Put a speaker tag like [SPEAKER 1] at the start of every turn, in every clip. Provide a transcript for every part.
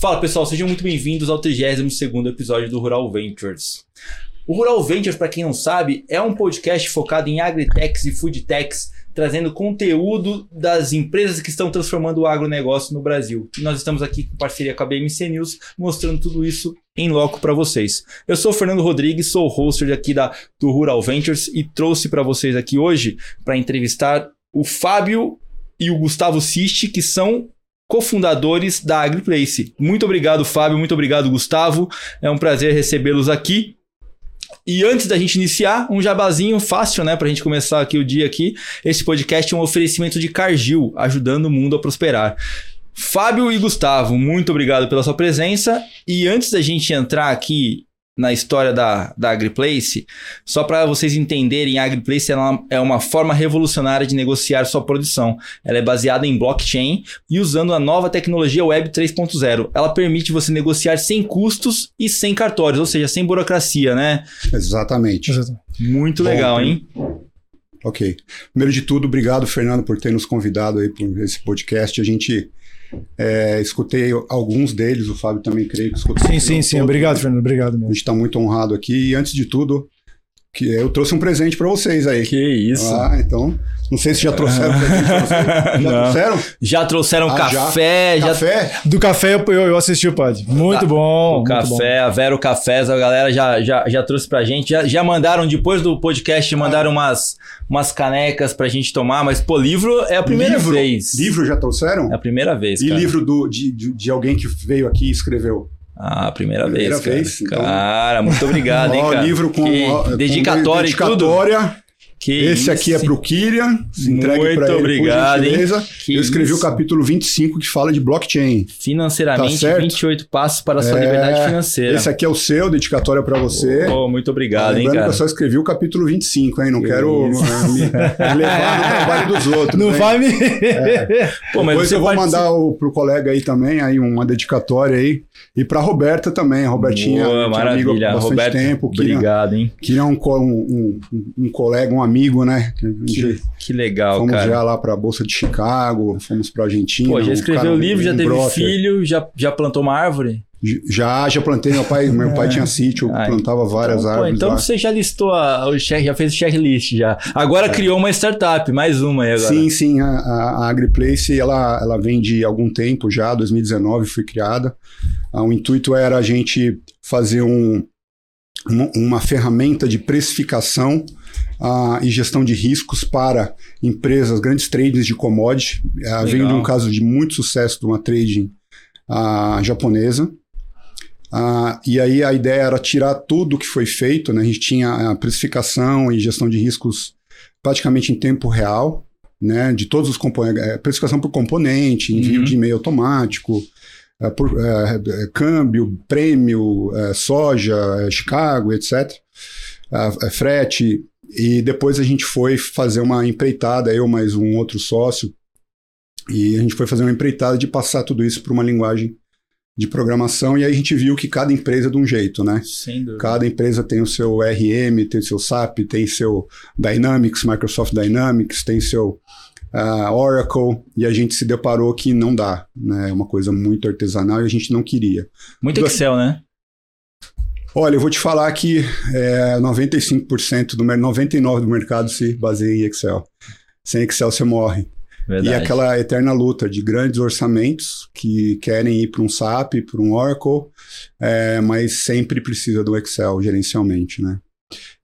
[SPEAKER 1] Fala pessoal, sejam muito bem-vindos ao 32 episódio do Rural Ventures. O Rural Ventures, para quem não sabe, é um podcast focado em agritechs e foodtechs, trazendo conteúdo das empresas que estão transformando o agronegócio no Brasil. E nós estamos aqui com parceria com a BMC News, mostrando tudo isso em loco para vocês. Eu sou o Fernando Rodrigues, sou o hoster aqui da, do Rural Ventures e trouxe para vocês aqui hoje para entrevistar o Fábio e o Gustavo Sisti, que são cofundadores da AgriPlace. Muito obrigado, Fábio. Muito obrigado, Gustavo. É um prazer recebê-los aqui. E antes da gente iniciar, um jabazinho fácil, né, pra gente começar aqui o dia aqui. Esse podcast é um oferecimento de Cargill, ajudando o mundo a prosperar. Fábio e Gustavo, muito obrigado pela sua presença. E antes da gente entrar aqui na história da, da AgriPlace, só para vocês entenderem, a AgriPlace é uma forma revolucionária de negociar sua produção. Ela é baseada em blockchain e usando a nova tecnologia Web 3.0. Ela permite você negociar sem custos e sem cartórios, ou seja, sem burocracia, né?
[SPEAKER 2] Exatamente.
[SPEAKER 1] Muito legal, Bom, hein?
[SPEAKER 2] Ok. Primeiro de tudo, obrigado, Fernando, por ter nos convidado aí para esse podcast. A gente é, escutei alguns deles, o Fábio também creio que escutou.
[SPEAKER 3] Sim, sim, sim. Todos. Obrigado, Fernando. Obrigado. Mesmo.
[SPEAKER 2] A gente está muito honrado aqui. E antes de tudo, que eu trouxe um presente para vocês aí.
[SPEAKER 1] Que isso.
[SPEAKER 2] Ah, então. Não sei se já trouxeram presente pra vocês. Já não. trouxeram?
[SPEAKER 1] Já trouxeram ah, café.
[SPEAKER 2] Já... Café?
[SPEAKER 3] Do café eu, eu assisti o pod. Muito bom.
[SPEAKER 1] O
[SPEAKER 3] muito
[SPEAKER 1] café,
[SPEAKER 3] bom.
[SPEAKER 1] a Vero Cafés, a galera já, já, já trouxe pra gente. Já, já mandaram, depois do podcast, mandaram ah. umas, umas canecas pra gente tomar. Mas, pô, livro é a primeira
[SPEAKER 2] livro,
[SPEAKER 1] vez.
[SPEAKER 2] Livro já trouxeram?
[SPEAKER 1] É a primeira vez.
[SPEAKER 2] E cara. livro do, de, de, de alguém que veio aqui e escreveu?
[SPEAKER 1] Ah, primeira, primeira vez.
[SPEAKER 2] Primeira vez.
[SPEAKER 1] Então... Cara, muito obrigado, hein, cara.
[SPEAKER 2] livro com,
[SPEAKER 1] que dedicatória,
[SPEAKER 2] dedicatória
[SPEAKER 1] e tudo.
[SPEAKER 2] Que Esse isso, aqui é para o Kyrian, entregue para ele,
[SPEAKER 1] obrigado,
[SPEAKER 2] hein? Eu escrevi isso. o capítulo 25 que fala de blockchain.
[SPEAKER 1] Financeiramente, tá 28 passos para a sua é, liberdade financeira.
[SPEAKER 2] Esse aqui é o seu, dedicatória para você.
[SPEAKER 1] Oh, muito obrigado, hein, cara.
[SPEAKER 2] que eu só escrevi o capítulo 25, hein? Não que quero me, levar no trabalho dos outros.
[SPEAKER 3] Não vai me...
[SPEAKER 2] É. Pô, Depois eu vou mandar o, pro colega aí também, aí uma dedicatória aí. E para Roberta também, a Robertinha,
[SPEAKER 1] Boa, maravilha. amigo há bastante Roberto, tempo.
[SPEAKER 2] Obrigado,
[SPEAKER 1] hein?
[SPEAKER 2] Que é um, um, um, um colega, um amigo, né?
[SPEAKER 1] Que, que legal,
[SPEAKER 2] fomos
[SPEAKER 1] cara.
[SPEAKER 2] Fomos já lá para a Bolsa de Chicago, fomos para Argentina.
[SPEAKER 1] Pô, já escreveu um livro, já teve filho, já, já plantou uma árvore?
[SPEAKER 2] Já, já plantei. Meu pai, meu pai tinha sítio, eu plantava várias
[SPEAKER 1] então,
[SPEAKER 2] árvores.
[SPEAKER 1] Pô, então
[SPEAKER 2] lá.
[SPEAKER 1] você já listou a, o check, já fez o checklist já. Agora é. criou uma startup, mais uma aí agora.
[SPEAKER 2] Sim, sim. A, a AgriPlace ela, ela vem de algum tempo já, 2019 foi criada. Ah, o intuito era a gente fazer um, uma, uma ferramenta de precificação uh, e gestão de riscos para empresas, grandes tradings de commodity. Uh, vem de um caso de muito sucesso de uma trading uh, japonesa. Uh, e aí a ideia era tirar tudo que foi feito, né? A gente tinha a precificação e gestão de riscos praticamente em tempo real, né? De todos os componentes, é, precificação por componente, envio uhum. de e-mail automático, é, por, é, é, câmbio, prêmio, soja, Chicago, etc. frete. E depois a gente foi fazer uma empreitada, eu mais um outro sócio, e a gente foi fazer uma empreitada de passar tudo isso para uma linguagem de programação, e aí a gente viu que cada empresa é de um jeito, né? Cada empresa tem o seu RM, tem o seu SAP, tem seu Dynamics, Microsoft Dynamics, tem seu uh, Oracle, e a gente se deparou que não dá, né? É uma coisa muito artesanal e a gente não queria.
[SPEAKER 1] Muito Excel, né?
[SPEAKER 2] Olha, eu vou te falar que é, 95% do 99% do mercado se baseia em Excel. Sem Excel você morre. Verdade. E aquela eterna luta de grandes orçamentos que querem ir para um SAP, para um Oracle, é, mas sempre precisa do Excel gerencialmente, né?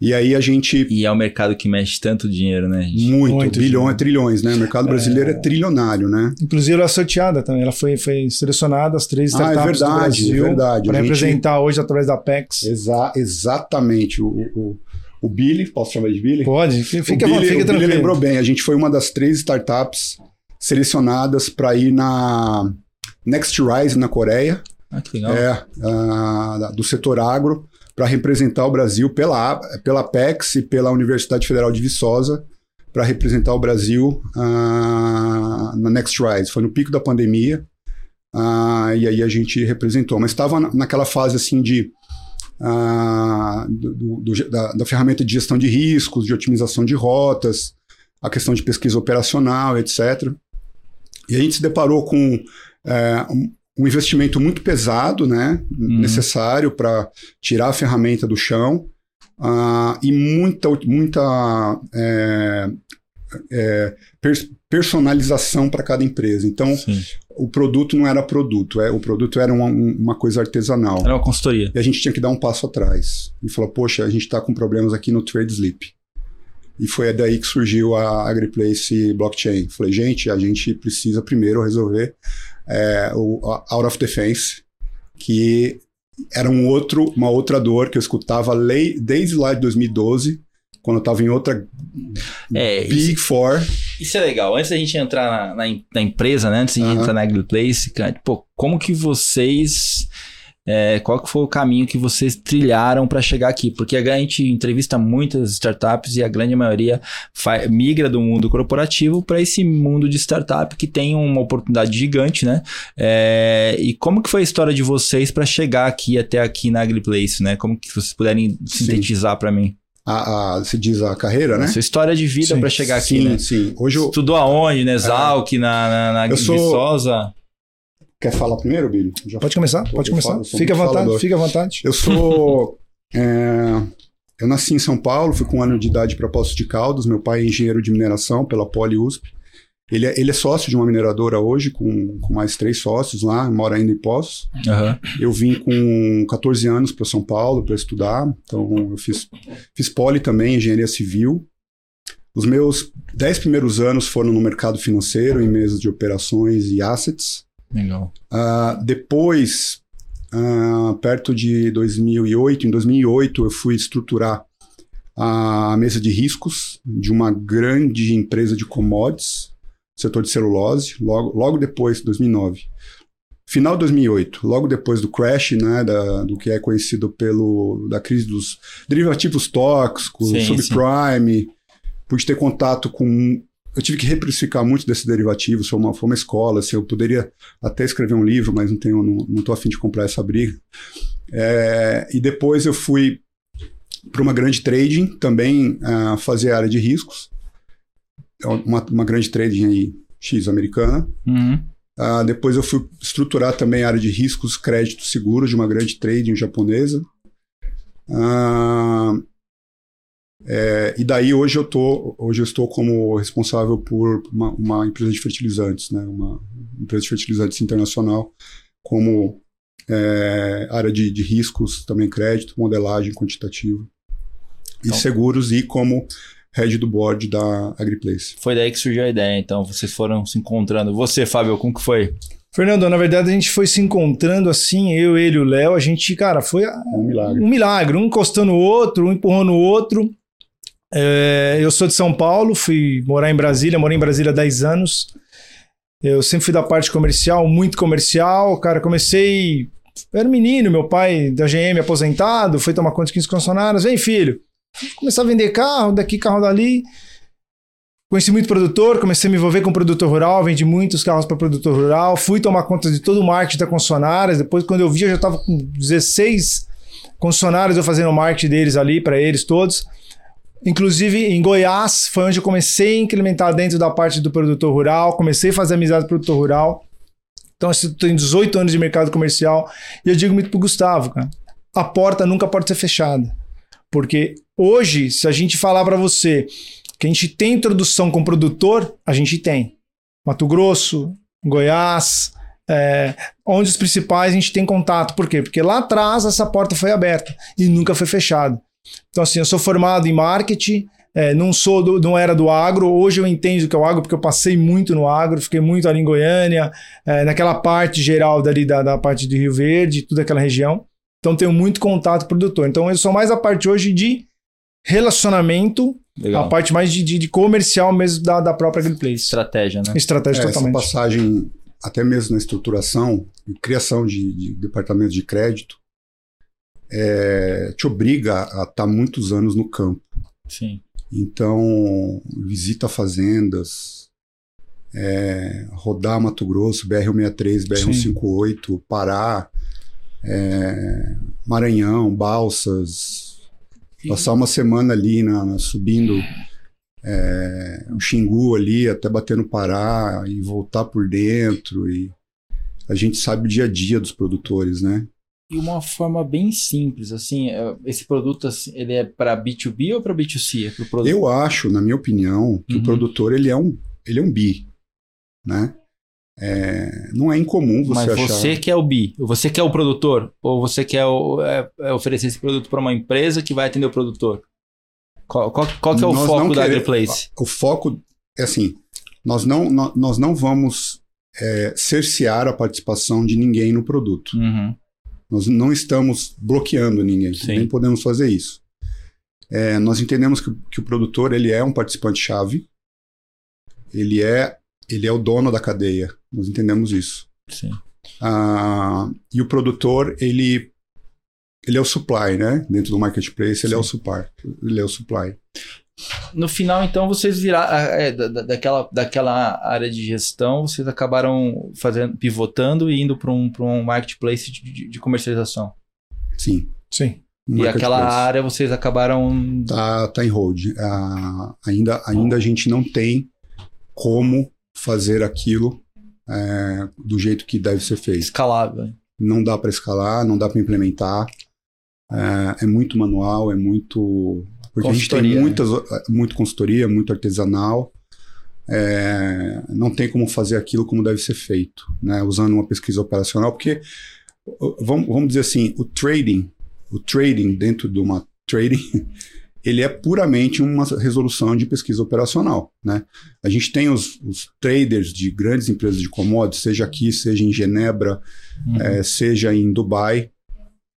[SPEAKER 2] E aí a gente.
[SPEAKER 1] E é o mercado que mexe tanto dinheiro, né?
[SPEAKER 2] Gente? Muito, Muito bilhões, trilhões, né? O mercado brasileiro é... é... trilionário, né?
[SPEAKER 3] Inclusive ela é sorteada também. Ela foi, foi selecionada as três startups
[SPEAKER 2] ah, é verdade,
[SPEAKER 3] do Brasil
[SPEAKER 2] é verdade.
[SPEAKER 3] para gente... representar hoje através da PEX.
[SPEAKER 2] Exa exatamente. O, o, o, Billy, posso chamar de Billy?
[SPEAKER 3] Pode, fica,
[SPEAKER 2] o Billy, fica o Billy lembrou bem. A gente foi uma das três startups selecionadas para ir na Next Rise na Coreia.
[SPEAKER 1] Ah, que legal.
[SPEAKER 2] É, uh, do setor agro para representar o Brasil pela, pela PEX e pela Universidade Federal de Viçosa, para representar o Brasil uh, na Next Rise. Foi no pico da pandemia, uh, e aí a gente representou. Mas estava naquela fase assim de. Uh, do, do, da, da, ferramenta de gestão de riscos, de otimização de rotas, a questão de pesquisa operacional, etc. E a gente se deparou com é, um investimento muito pesado, né?
[SPEAKER 1] Uhum.
[SPEAKER 2] Necessário para tirar a ferramenta do chão ah, e muita, muita é, é, pers- personalização para cada empresa. Então,
[SPEAKER 1] Sim.
[SPEAKER 2] o produto não era produto, é, o produto era uma, um- uma coisa artesanal.
[SPEAKER 1] Era uma consultoria.
[SPEAKER 2] E a gente tinha que dar um passo atrás. E falou, poxa, a gente está com problemas aqui no Trade Sleep. E foi daí que surgiu a AgriPlace Blockchain. Falei, gente, a gente precisa primeiro resolver é, o Out of Defense, que era um outro, uma outra dor que eu escutava lei, desde lá de 2012, quando eu estava em outra
[SPEAKER 1] É,
[SPEAKER 2] Big Four.
[SPEAKER 1] Isso é legal. Antes da gente entrar na, na, na empresa, né? Antes de
[SPEAKER 2] Aham.
[SPEAKER 1] entrar na AgriPlace, cara, pô, como que vocês. É, qual que foi o caminho que vocês trilharam para chegar aqui? Porque a gente entrevista muitas startups e a grande maioria migra do mundo corporativo para esse mundo de startup que tem uma oportunidade gigante, né? É, e como que foi a história de vocês para chegar aqui até aqui na AgriPlace, né? Como que vocês puderem sintetizar para mim?
[SPEAKER 2] A, a- se diz a carreira, né?
[SPEAKER 1] Sua história de vida
[SPEAKER 3] Sim.
[SPEAKER 1] para chegar aqui,
[SPEAKER 2] sim,
[SPEAKER 1] né?
[SPEAKER 2] sim. Hoje eu...
[SPEAKER 1] Estudou aonde, né? Exalc, na, na, na
[SPEAKER 2] Eu sou-
[SPEAKER 1] Viçosa?
[SPEAKER 2] Quer falar primeiro, Billy? Já
[SPEAKER 3] Pode começar, pode começar. Fica à vontade,
[SPEAKER 2] falador.
[SPEAKER 3] fica à vontade.
[SPEAKER 2] Eu sou. é, eu nasci em São Paulo, fui com um ano de idade para Poços de Caldas. Meu pai é engenheiro de mineração pela Poli USP. Ele é, ele é sócio de uma mineradora hoje, com, com mais três sócios lá, mora ainda em Poços.
[SPEAKER 1] Aham.
[SPEAKER 2] Eu vim com 14 anos para São Paulo para estudar, então eu fiz, fiz Poli também, engenharia civil. Os meus 10 primeiros anos foram no mercado financeiro, em mesas de operações e assets.
[SPEAKER 1] Legal.
[SPEAKER 2] Ah, depois, ah, perto de 2008, em 2008 eu fui estruturar a mesa de riscos de uma grande empresa de commodities, setor de celulose, logo, logo depois, 2009. Final de 2008, logo depois do crash, né, da- do que é conhecido pelo da crise dos derivativos tóxicos,
[SPEAKER 1] Sim,
[SPEAKER 2] subprime, pude ter contato com eu tive que reprecificar muito desses derivativos, foi uma, foi uma escola, assim, eu poderia até escrever um livro, mas não tenho, não, não tô afim de comprar essa briga. É, e depois eu fui para uma grande trading, também ah, fazer área de riscos, É uma, uma grande trading aí, X americana.
[SPEAKER 1] Uhum.
[SPEAKER 2] Ah, depois eu fui estruturar também a área de riscos, crédito, seguros de uma grande trading japonesa. Ah, é, e daí hoje eu tô, hoje eu estou como responsável por uma, uma empresa de fertilizantes, né? Uma empresa de fertilizantes internacional, como é, área de, de riscos, também crédito, modelagem quantitativa e
[SPEAKER 1] Então-
[SPEAKER 2] seguros e como head do board da AgriPlace.
[SPEAKER 1] Foi daí que surgiu a ideia, então vocês foram se encontrando. Você, Fábio, como que foi?
[SPEAKER 3] Fernando, na verdade a gente foi se encontrando assim, eu, ele e o Léo, a gente, cara, foi
[SPEAKER 2] um milagre.
[SPEAKER 3] um milagre, um encostando o outro, um empurrando o outro. É, eu sou de São Paulo, fui morar em Brasília, morei em Brasília há 10 anos. Eu sempre fui da parte comercial, muito comercial. Cara, comecei. era menino, meu pai da GM aposentado, foi tomar conta de 15 concessionárias. Vem, filho. Começar a vender carro, daqui, carro dali. Conheci muito produtor, comecei a me envolver com produtor rural, vendi muitos carros para produtor rural, fui tomar conta de todo o marketing da concessionárias. Depois, quando eu vi, eu já estava com 16 concessionários, eu fazendo o marketing deles ali para eles todos. Inclusive em Goiás, foi onde eu comecei a implementar dentro da parte do produtor rural, comecei a fazer amizade com o produtor rural. Então, eu tenho 18 anos de mercado comercial e eu digo muito pro Gustavo, cara, a porta nunca pode ser fechada. Porque hoje, se a gente falar para você que a gente tem introdução com produtor, a gente tem. Mato Grosso, Goiás, é, onde os principais a gente tem contato. Por quê? Porque lá atrás essa porta foi aberta e nunca foi fechada. Então, assim, eu sou formado em marketing, é, não sou do- não era do agro, hoje eu entendo o que é o agro, porque eu passei muito no agro, fiquei muito ali em Goiânia, é, naquela parte geral dali da, da parte de Rio Verde, toda aquela região. Então tenho muito contato com o produtor. Então eu sou mais a parte hoje de relacionamento,
[SPEAKER 1] Legal.
[SPEAKER 3] a parte mais de, de- de comercial mesmo da, da própria AgriPlace.
[SPEAKER 1] Estratégia, né?
[SPEAKER 3] Estratégia
[SPEAKER 2] É, essa
[SPEAKER 3] totalmente.
[SPEAKER 2] passagem, até mesmo na estruturação e criação de, de departamentos de crédito, é, te obriga a estar muitos anos no campo.
[SPEAKER 1] Sim.
[SPEAKER 2] Então, visita fazendas, é, rodar Mato Grosso, BR-163, BR-158, Pará, é, Maranhão, Balsas, passar uma semana ali na, na- subindo é, o Xingu ali até bater no Pará e voltar por dentro e a gente sabe o dia a dia dos produtores, né?
[SPEAKER 1] E uma forma bem simples, assim, é, esse produto assim, ele é para B2B ou para B2C? É pro
[SPEAKER 2] Eu acho, na minha opinião, que uhum. o produtor ele é um ele é um bi, né? É, não é incomum você
[SPEAKER 1] Mas
[SPEAKER 2] achar...
[SPEAKER 1] você que é o bi, você que é o produtor, ou você quer o, é, é oferecer esse produto para uma empresa que vai atender o produtor? Qual, qual, qual que é o nós foco da AgriPlace?
[SPEAKER 2] O foco é assim, nós não, nós não vamos é, cercear a participação de ninguém no produto.
[SPEAKER 1] Uhum.
[SPEAKER 2] Nós não estamos bloqueando ninguém, Sim. nem podemos fazer isso. É, nós entendemos que, que, o produtor ele é um participante chave, ele é ele é o dono da cadeia. Nós entendemos isso.
[SPEAKER 1] Sim.
[SPEAKER 2] Ah, e o produtor ele ele é o supply, né? Dentro do marketplace ele Sim. é o supply, ele é o supply.
[SPEAKER 1] No final, então, vocês viraram é, da, daquela, daquela área de gestão, vocês acabaram fazendo, pivotando e indo para um, um marketplace de, de, comercialização.
[SPEAKER 2] Sim.
[SPEAKER 3] Sim.
[SPEAKER 1] E aquela área vocês acabaram.
[SPEAKER 2] Tá, tá em hold. Ah, ainda, ainda a gente não tem como fazer aquilo é, do jeito que deve ser feito.
[SPEAKER 1] Escalável.
[SPEAKER 2] Não dá para escalar, não dá para implementar. É, é, muito manual, é muito. Porque a gente tem né? muitas, muito consultoria, muito artesanal. É, não tem como fazer aquilo como deve ser feito, né? usando uma pesquisa operacional, porque vamos, vamos dizer assim, o trading, o trading dentro de uma trading ele é puramente uma resolução de pesquisa operacional. Né? A gente tem os, os traders de grandes empresas de commodities, seja aqui, seja em Genebra, uhum. é, seja em Dubai,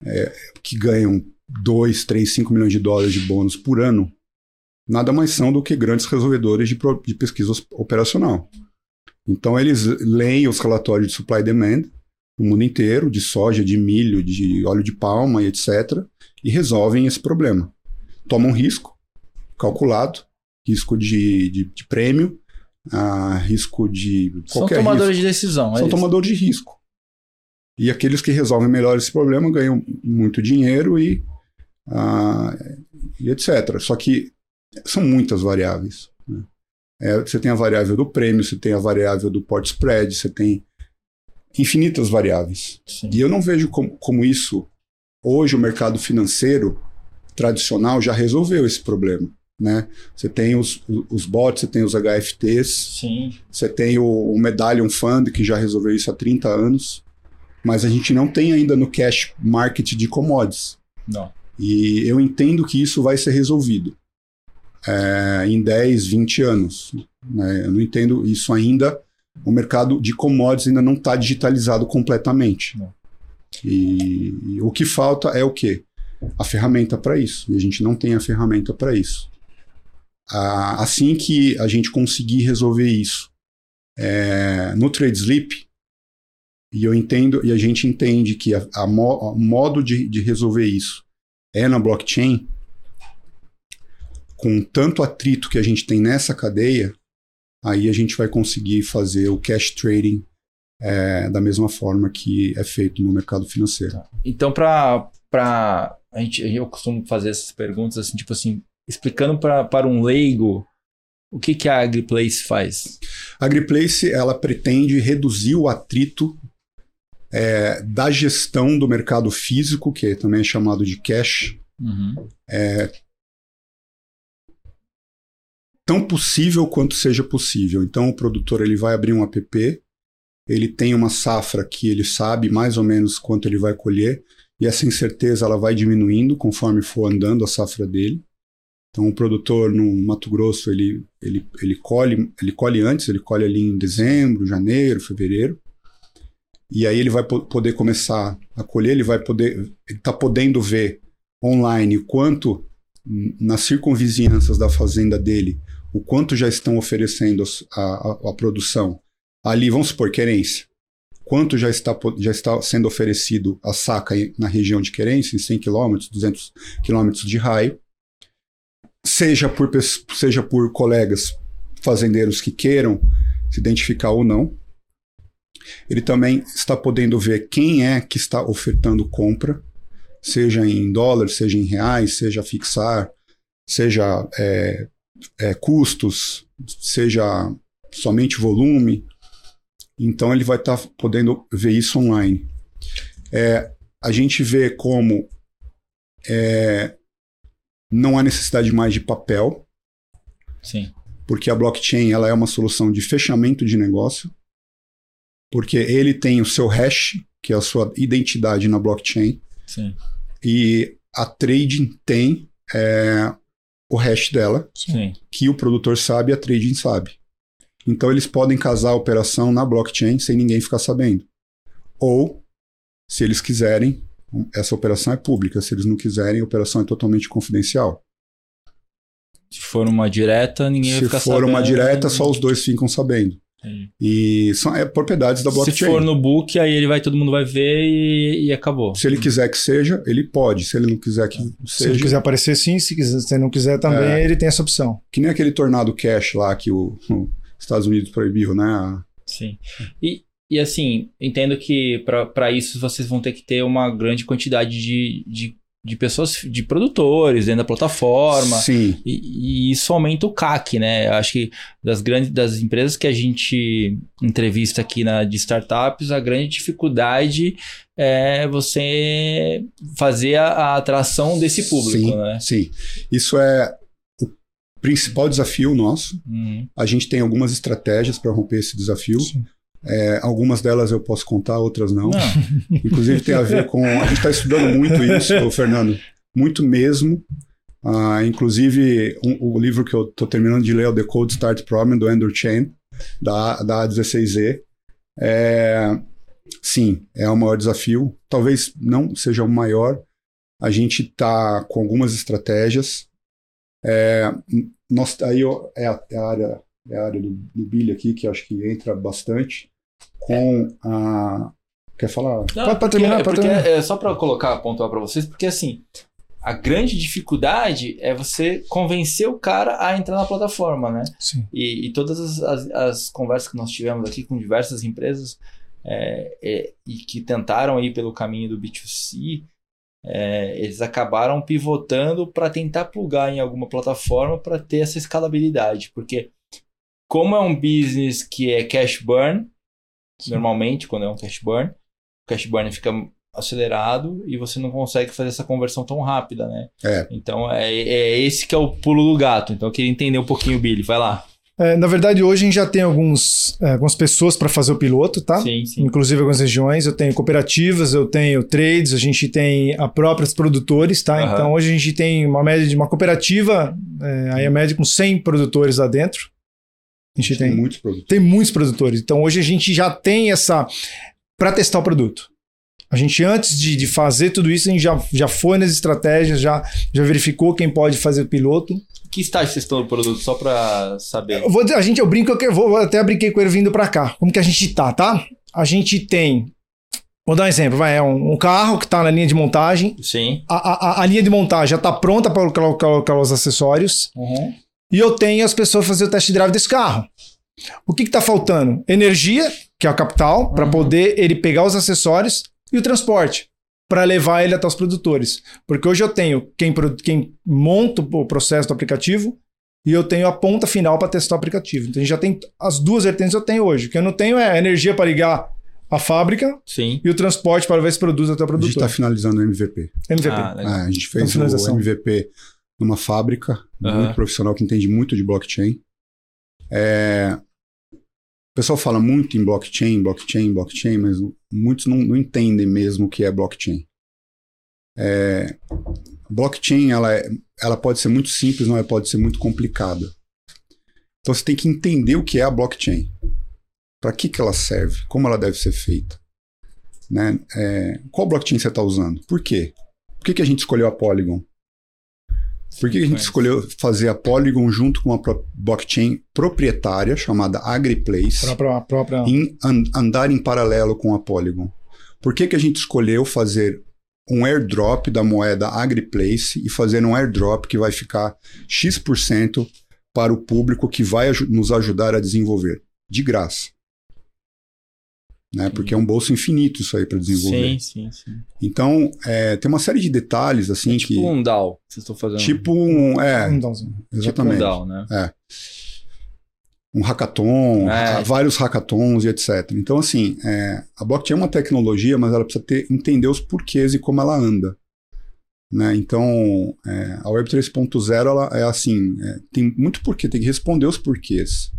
[SPEAKER 2] é, que ganham 2, 3, 5 milhões de dólares de bônus por ano, nada mais são do que grandes resolvedores de, de pesquisa operacional. Então, eles leem os relatórios de supply e demand no mundo inteiro, de soja, de milho, de óleo de palma e etc., e resolvem esse problema tomam risco calculado, risco de, de, de prêmio, uh, risco de
[SPEAKER 1] qualquer São tomadores
[SPEAKER 2] risco.
[SPEAKER 1] de decisão.
[SPEAKER 2] É São isso. tomadores de risco. E aqueles que resolvem melhor esse problema ganham muito dinheiro e, uh, e etc. Só que são muitas variáveis. Né? É, você tem a variável do prêmio, você tem a variável do port spread, você tem infinitas variáveis.
[SPEAKER 1] Sim.
[SPEAKER 2] E eu não vejo como, como isso, hoje, o mercado financeiro tradicional já resolveu esse problema. Né? Você tem os, os bots, você tem os HFTs,
[SPEAKER 1] Sim.
[SPEAKER 2] você tem o, o Medallion Fund, que já resolveu isso há 30 anos, mas a gente não tem ainda no cash market de commodities.
[SPEAKER 1] Não.
[SPEAKER 2] E eu entendo que isso vai ser resolvido é, em 10, 20 anos. Né? Eu não entendo isso ainda. O mercado de commodities ainda não está digitalizado completamente. E, e, o que falta é o quê? a ferramenta para isso. E a gente não tem a ferramenta para isso. Ah, assim que a gente conseguir resolver isso é, no Trade Sleep, e eu entendo, e a gente entende que a, a, mo, a modo de, de resolver isso é na blockchain, com tanto atrito que a gente tem nessa cadeia, aí a gente vai conseguir fazer o cash trading é, da mesma forma que é feito no mercado financeiro. Tá.
[SPEAKER 1] Então, para a gente, eu costumo fazer essas perguntas assim, tipo assim, explicando pra, para um leigo o que, que a AgriPlace faz.
[SPEAKER 2] A AgriPlace ela pretende reduzir o atrito é, da gestão do mercado físico, que também é chamado de cash,
[SPEAKER 1] uhum.
[SPEAKER 2] é, tão possível quanto seja possível. Então o produtor ele vai abrir um app, ele tem uma safra que ele sabe mais ou menos quanto ele vai colher e essa incerteza ela vai diminuindo conforme for andando a safra dele. Então o produtor no Mato Grosso ele, ele, ele, colhe, ele colhe antes, ele colhe ali em dezembro, janeiro, fevereiro. E aí ele vai po poder começar a colher, ele vai poder, ele está podendo ver online quanto nas circunvizinhanças da fazenda dele, o quanto já estão oferecendo a, a, a produção. Ali, vamos supor, querência quanto já está, já está sendo oferecido a saca na região de Querência, em 100 km, 200 km de raio, seja por, seja por colegas fazendeiros que queiram se identificar ou não. Ele também está podendo ver quem é que está ofertando compra, seja em dólares, seja em reais, seja fixar, seja é, é, custos, seja somente volume Então ele vai estar tá podendo ver isso online. É, a gente vê como é, não há necessidade mais de papel.
[SPEAKER 1] Sim.
[SPEAKER 2] Porque a blockchain ela é uma solução de fechamento de negócio. Porque ele tem o seu hash, que é a sua identidade na blockchain.
[SPEAKER 1] Sim.
[SPEAKER 2] E a trading tem é, o hash dela,
[SPEAKER 1] Sim.
[SPEAKER 2] que o produtor sabe e a trading sabe. Então eles podem casar a operação na blockchain sem ninguém ficar sabendo. Ou, se eles quiserem, essa operação é pública. Se eles não quiserem, a operação é totalmente confidencial.
[SPEAKER 1] Se for uma direta, ninguém
[SPEAKER 2] se
[SPEAKER 1] vai ficar
[SPEAKER 2] for
[SPEAKER 1] sabendo.
[SPEAKER 2] uma direta, só os dois ficam sabendo. E são é, propriedades da blockchain.
[SPEAKER 1] Se for no book, aí ele vai, todo mundo vai ver e, e acabou.
[SPEAKER 2] Se ele quiser que seja, ele pode. Se ele não quiser que
[SPEAKER 3] Se
[SPEAKER 2] seja.
[SPEAKER 3] ele quiser aparecer, sim. Se, quiser, se ele não quiser também,
[SPEAKER 2] É.
[SPEAKER 3] ele tem essa opção.
[SPEAKER 2] Que nem aquele tornado cash lá que o, os Estados Unidos proibiu, né?
[SPEAKER 1] Sim. E, e assim, entendo que para isso vocês vão ter que ter uma grande quantidade de, de, de pessoas, de produtores dentro da plataforma.
[SPEAKER 2] Sim.
[SPEAKER 1] E, e isso aumenta o CAC, né? Acho que das grandes das empresas que a gente entrevista aqui na, de startups, a grande dificuldade é você fazer a, a atração desse público,
[SPEAKER 2] sim,
[SPEAKER 1] né?
[SPEAKER 2] Sim. Isso é o principal desafio nosso.
[SPEAKER 1] Uhum.
[SPEAKER 2] A gente tem algumas estratégias para romper esse desafio.
[SPEAKER 3] Sim.
[SPEAKER 2] É, algumas delas eu posso contar, outras não.
[SPEAKER 1] Não,
[SPEAKER 2] Inclusive tem a ver com. A gente está estudando muito isso, Fernando. Muito mesmo. Ah, inclusive, um- o livro que eu estou terminando de ler é o The Code Start Problem, do Andrew Chen, da, da A16Z. É, sim, é o maior desafio. Talvez não seja o maior. A gente está com algumas estratégias. É, nós, aí ó, é, a, é a área, é a área do, do Billy aqui, que acho que entra bastante com a. Quer falar?
[SPEAKER 1] Não, porque-
[SPEAKER 3] terminar,
[SPEAKER 1] é
[SPEAKER 3] terminar.
[SPEAKER 1] é só para colocar, pontuar para vocês, porque assim, a grande dificuldade é você convencer o cara a entrar na plataforma, né?
[SPEAKER 3] Sim.
[SPEAKER 1] E, e todas as, as- as conversas que nós tivemos aqui com diversas empresas é, é, e que tentaram ir pelo caminho do B2C, é, eles acabaram pivotando para tentar plugar em alguma plataforma para ter essa escalabilidade, porque como é um business que é cash burn, normalmente quando é um cash burn, o cash burn fica acelerado e você não consegue fazer essa conversão tão rápida, né?
[SPEAKER 2] É.
[SPEAKER 1] Então é, é esse que é o pulo do gato. Então eu queria entender um pouquinho, Billy. Vai lá.
[SPEAKER 3] É, na verdade, hoje a gente já tem alguns, é, algumas pessoas para fazer o piloto, tá?
[SPEAKER 1] Sim, sim.
[SPEAKER 3] Inclusive algumas regiões. Eu tenho cooperativas, eu tenho trades, a gente tem a próprios produtores, tá?
[SPEAKER 1] Aham.
[SPEAKER 3] Então hoje a gente tem uma média de uma cooperativa, é, aí a média com 100 produtores lá dentro. A gente
[SPEAKER 2] Tem
[SPEAKER 3] tem,
[SPEAKER 2] muitos produtos.
[SPEAKER 3] tem muitos produtores. Então hoje a gente já tem essa. para testar o produto. A gente, antes de, de fazer tudo isso, a gente já, já foi nas estratégias, já, já verificou quem pode fazer o piloto.
[SPEAKER 1] Que estágio vocês estão no produto? Só pra saber.
[SPEAKER 3] Eu vou, a gente, eu brinco, que eu vou, até brinquei com ele vindo pra cá. Como que a gente tá, tá? A gente tem. Vou dar um exemplo, vai. É um, um carro que tá na linha de montagem.
[SPEAKER 1] Sim.
[SPEAKER 3] A, a, a linha de montagem já tá pronta para colocar, colocar os acessórios.
[SPEAKER 1] Uhum.
[SPEAKER 3] E eu tenho as pessoas fazer o test drive desse carro. O que, que tá faltando? Energia, que é o capital, para
[SPEAKER 1] Uhum.
[SPEAKER 3] poder ele pegar os acessórios e o transporte para levar ele até os produtores. Porque hoje eu tenho quem, quem monta o processo do aplicativo e eu tenho a ponta final para testar o aplicativo. Então a gente já tem as duas vertentes que eu tenho hoje. O que eu não tenho é a energia para ligar a fábrica
[SPEAKER 1] Sim.
[SPEAKER 3] e o transporte para ver se produz até o
[SPEAKER 2] A gente
[SPEAKER 3] produtor.
[SPEAKER 2] está finalizando o MVP.
[SPEAKER 3] MVP.
[SPEAKER 1] Ah.
[SPEAKER 2] Ah, a gente fez o
[SPEAKER 3] finalização.
[SPEAKER 2] MVP numa fábrica,
[SPEAKER 1] Aham.
[SPEAKER 2] muito profissional que entende muito de blockchain. É, O pessoal fala muito em blockchain, blockchain, blockchain, mas muitos não, não entendem mesmo o que é blockchain. É, blockchain ela, é- ela pode ser muito simples, não ela pode ser muito complicada. Então você tem que entender o que é a blockchain. Para que, que ela serve? Como ela deve ser feita? Né? É, qual blockchain você está usando? Por quê? Por que, que a gente escolheu a Polygon? Por que, que a gente escolheu fazer a Polygon junto com uma blockchain proprietária chamada AgriPlace?
[SPEAKER 3] Própria, própria...
[SPEAKER 2] em an- andar em paralelo com a Polygon. Por que, que a gente escolheu fazer um airdrop da moeda AgriPlace e fazer um airdrop que vai ficar X% para o público que vai nos ajudar a desenvolver? De graça. Né? Porque é um bolso infinito isso aí para desenvolver.
[SPEAKER 1] Sim, sim, sim.
[SPEAKER 2] Então, é, tem uma série de detalhes assim
[SPEAKER 1] tipo
[SPEAKER 2] que.
[SPEAKER 1] um DAO vocês estão fazendo.
[SPEAKER 2] Tipo um. É,
[SPEAKER 3] Então, assim,
[SPEAKER 1] Tipo um
[SPEAKER 2] exatamente.
[SPEAKER 1] DAO, né?
[SPEAKER 2] um hackathon,
[SPEAKER 1] É.
[SPEAKER 2] vários hackathons e etc. Então, assim, é, a blockchain é uma tecnologia, mas ela precisa ter, entender os porquês e como ela anda. Né? Então, é, a Web 3.0 ela é assim, é, tem muito porquê, tem que responder os porquês.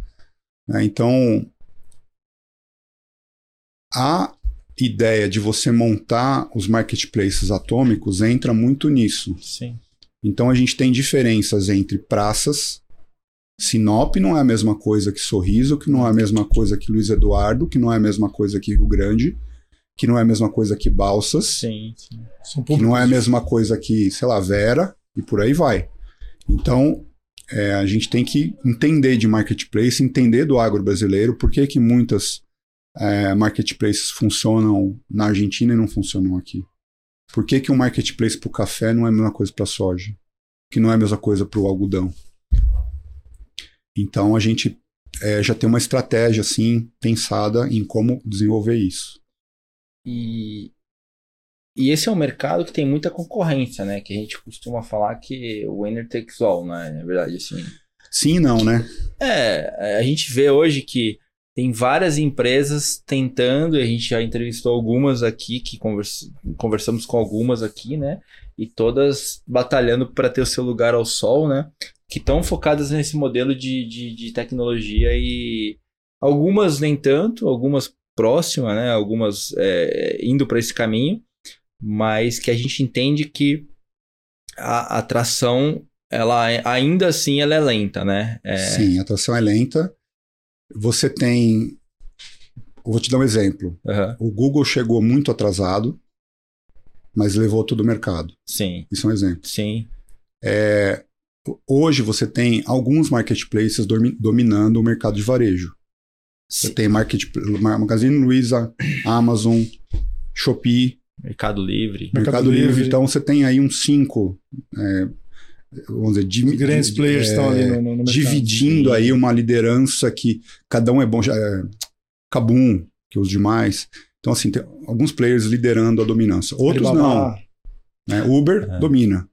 [SPEAKER 2] né? Então, a ideia de você montar os marketplaces atômicos entra muito nisso.
[SPEAKER 1] Sim.
[SPEAKER 2] Então a gente tem diferenças entre praças. Sinop não é a mesma coisa que Sorriso, que não é a mesma coisa que Luiz Eduardo, que não é a mesma coisa que Rio Grande, que não é a mesma coisa que Balsas,
[SPEAKER 1] Sim, sim.
[SPEAKER 3] São
[SPEAKER 2] que não é a mesma coisa que, sei lá, Vera, e por aí vai. Então é, a gente tem que entender de marketplace, entender do agro brasileiro, por que, que muitas é, marketplaces funcionam na Argentina e não funcionam aqui. Por que, que um marketplace para o café não é a mesma coisa para soja? Que não é a mesma coisa para o algodão? Então a gente é, já tem uma estratégia assim pensada em como desenvolver isso.
[SPEAKER 1] E, e esse é um mercado que tem muita concorrência, né? Que a gente costuma falar que o winner takes all, né? Na verdade, assim.
[SPEAKER 2] Sim e não, né?
[SPEAKER 1] É, a gente vê hoje que tem várias empresas tentando, a gente já entrevistou algumas aqui, que convers- conversamos com algumas aqui, né? E todas batalhando para ter o seu lugar ao sol, né? Que estão focadas nesse modelo de, de, de tecnologia e algumas nem tanto, algumas próximas, né? Algumas é, indo para esse caminho, mas que a gente entende que a atração, ela é- ainda assim, ela é lenta, né? É,
[SPEAKER 2] Sim, a atração é lenta. Você tem. eu Vou te dar um exemplo.
[SPEAKER 1] aham,
[SPEAKER 2] O Google chegou muito atrasado, mas levou todo o mercado.
[SPEAKER 1] sim,
[SPEAKER 2] Isso é um exemplo.
[SPEAKER 1] sim,
[SPEAKER 2] É, hoje você tem alguns marketplaces dominando o mercado de varejo. Você
[SPEAKER 1] sim.
[SPEAKER 2] tem market, Ma- Magazine Luiza, Amazon, Shopee,
[SPEAKER 1] Mercado Livre.
[SPEAKER 2] Mercado,
[SPEAKER 3] Mercado
[SPEAKER 2] Livre.
[SPEAKER 3] Livre.
[SPEAKER 2] Então você tem aí uns cinco, é, vamos dizer,
[SPEAKER 3] grandes players
[SPEAKER 2] é,
[SPEAKER 3] estão ali no, no, mercado.
[SPEAKER 2] dividindo aí uma liderança que cada um é bom. já- É, Kabum, que os demais. Então, assim, tem alguns players liderando a dominância. Outros
[SPEAKER 3] Alibaba.
[SPEAKER 2] não. Né? Uber
[SPEAKER 1] É.
[SPEAKER 2] domina.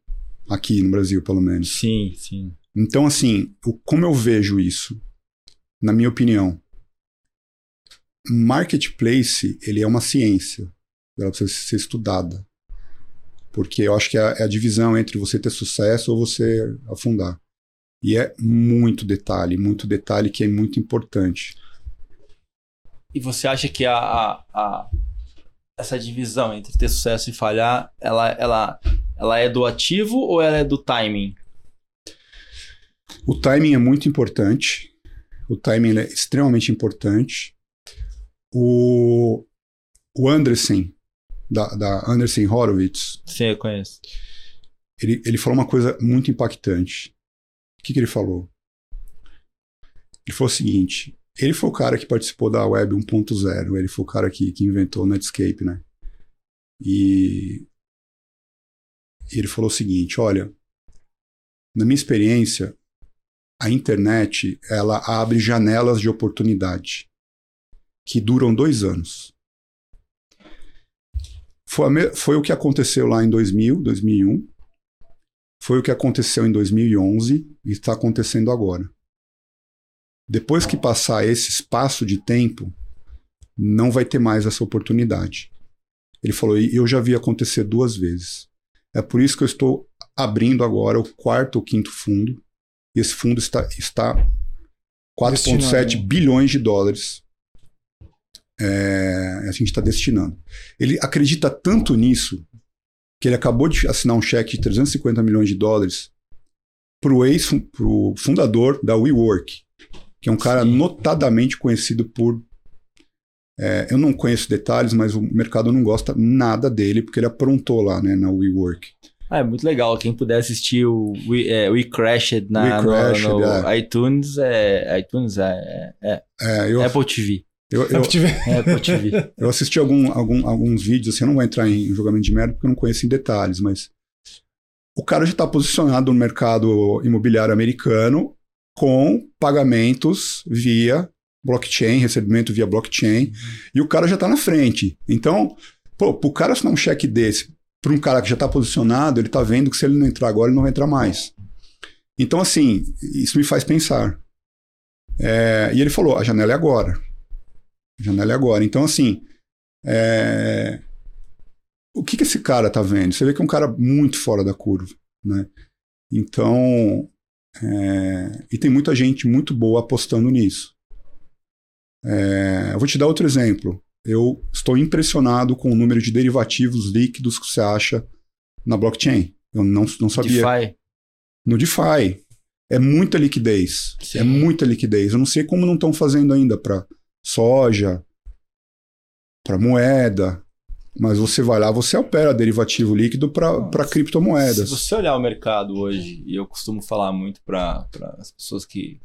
[SPEAKER 2] Aqui no Brasil, pelo menos.
[SPEAKER 1] Sim, sim.
[SPEAKER 2] Então, assim, o- como eu vejo isso, na minha opinião, marketplace, ele é uma ciência. Ela precisa ser estudada. Porque eu acho que é a, é a divisão entre você ter sucesso ou você afundar. E é muito detalhe, muito detalhe que é muito importante.
[SPEAKER 1] E você acha que a, a, a- essa divisão entre ter sucesso e falhar, ela, ela, ela é do ativo ou ela é do timing?
[SPEAKER 2] O timing é muito importante. O timing é extremamente importante. O, o Anderson, da, da Anderson Horowitz,
[SPEAKER 1] Sim, eu conheço.
[SPEAKER 2] ele, ele falou uma coisa muito impactante. O que, que ele falou? Ele falou o seguinte: ele foi o cara que participou da Web 1.0, ele foi o cara que, que inventou o Netscape, né? E ele falou o seguinte: olha, na minha experiência, a internet ela abre janelas de oportunidade que duram dois anos. Foi, me- foi o que aconteceu lá em 2000, 2001. Foi o que aconteceu em 2011 e está acontecendo agora. Depois que passar esse espaço de tempo, não vai ter mais essa oportunidade. Ele falou, e eu já vi acontecer duas vezes. É por isso que eu estou abrindo agora o quarto ou quinto fundo. E esse fundo está, está 4,7
[SPEAKER 3] Destinado, né?
[SPEAKER 2] bilhões de dólares. É, a gente está destinando. Ele acredita tanto nisso que ele acabou de assinar um cheque de 350 milhões de dólares para o ex pro fundador da WeWork, que é um cara
[SPEAKER 1] Sim.
[SPEAKER 2] notadamente conhecido por. é, eu não conheço detalhes, mas o mercado não gosta nada dele, porque ele aprontou lá né, na WeWork.
[SPEAKER 1] Ah, é muito legal. Quem puder assistir o We, é, We Crashed na,
[SPEAKER 2] We
[SPEAKER 1] no-
[SPEAKER 2] Crashed,
[SPEAKER 1] no,
[SPEAKER 2] é.
[SPEAKER 1] iTunes, é, iTunes é, é,
[SPEAKER 2] É, eu,
[SPEAKER 1] é Apple TV.
[SPEAKER 2] Eu, eu.
[SPEAKER 1] É Apple
[SPEAKER 2] eu assisti algum, algum- alguns vídeos, assim, eu não vou entrar em julgamento de merda porque eu não conheço em detalhes, mas o cara já está posicionado no mercado imobiliário americano com pagamentos via blockchain, recebimento via blockchain, e o cara já está na frente. Então, pô, pro cara assinar um cheque desse para um cara que já está posicionado, ele está vendo que se ele não entrar agora, ele não vai entrar mais. Então, assim, isso me faz pensar. É, e ele falou: a janela é agora. Janela é agora. Então, assim, é, o que, que esse cara tá vendo? Você vê que é um cara muito fora da curva, né? Então, é, e tem muita gente muito boa apostando nisso. É, eu vou te dar outro exemplo. Eu estou impressionado com o número de derivativos líquidos que você acha na blockchain. Eu não, não sabia.
[SPEAKER 1] DeFi.
[SPEAKER 2] No DeFi. É muita liquidez.
[SPEAKER 1] Sim.
[SPEAKER 2] É muita liquidez. Eu não sei como não estão fazendo ainda para soja, para moeda. Mas você vai lá, você opera derivativo líquido para
[SPEAKER 1] Se
[SPEAKER 2] criptomoedas.
[SPEAKER 1] você olhar o mercado hoje, e eu costumo falar muito para as pessoas que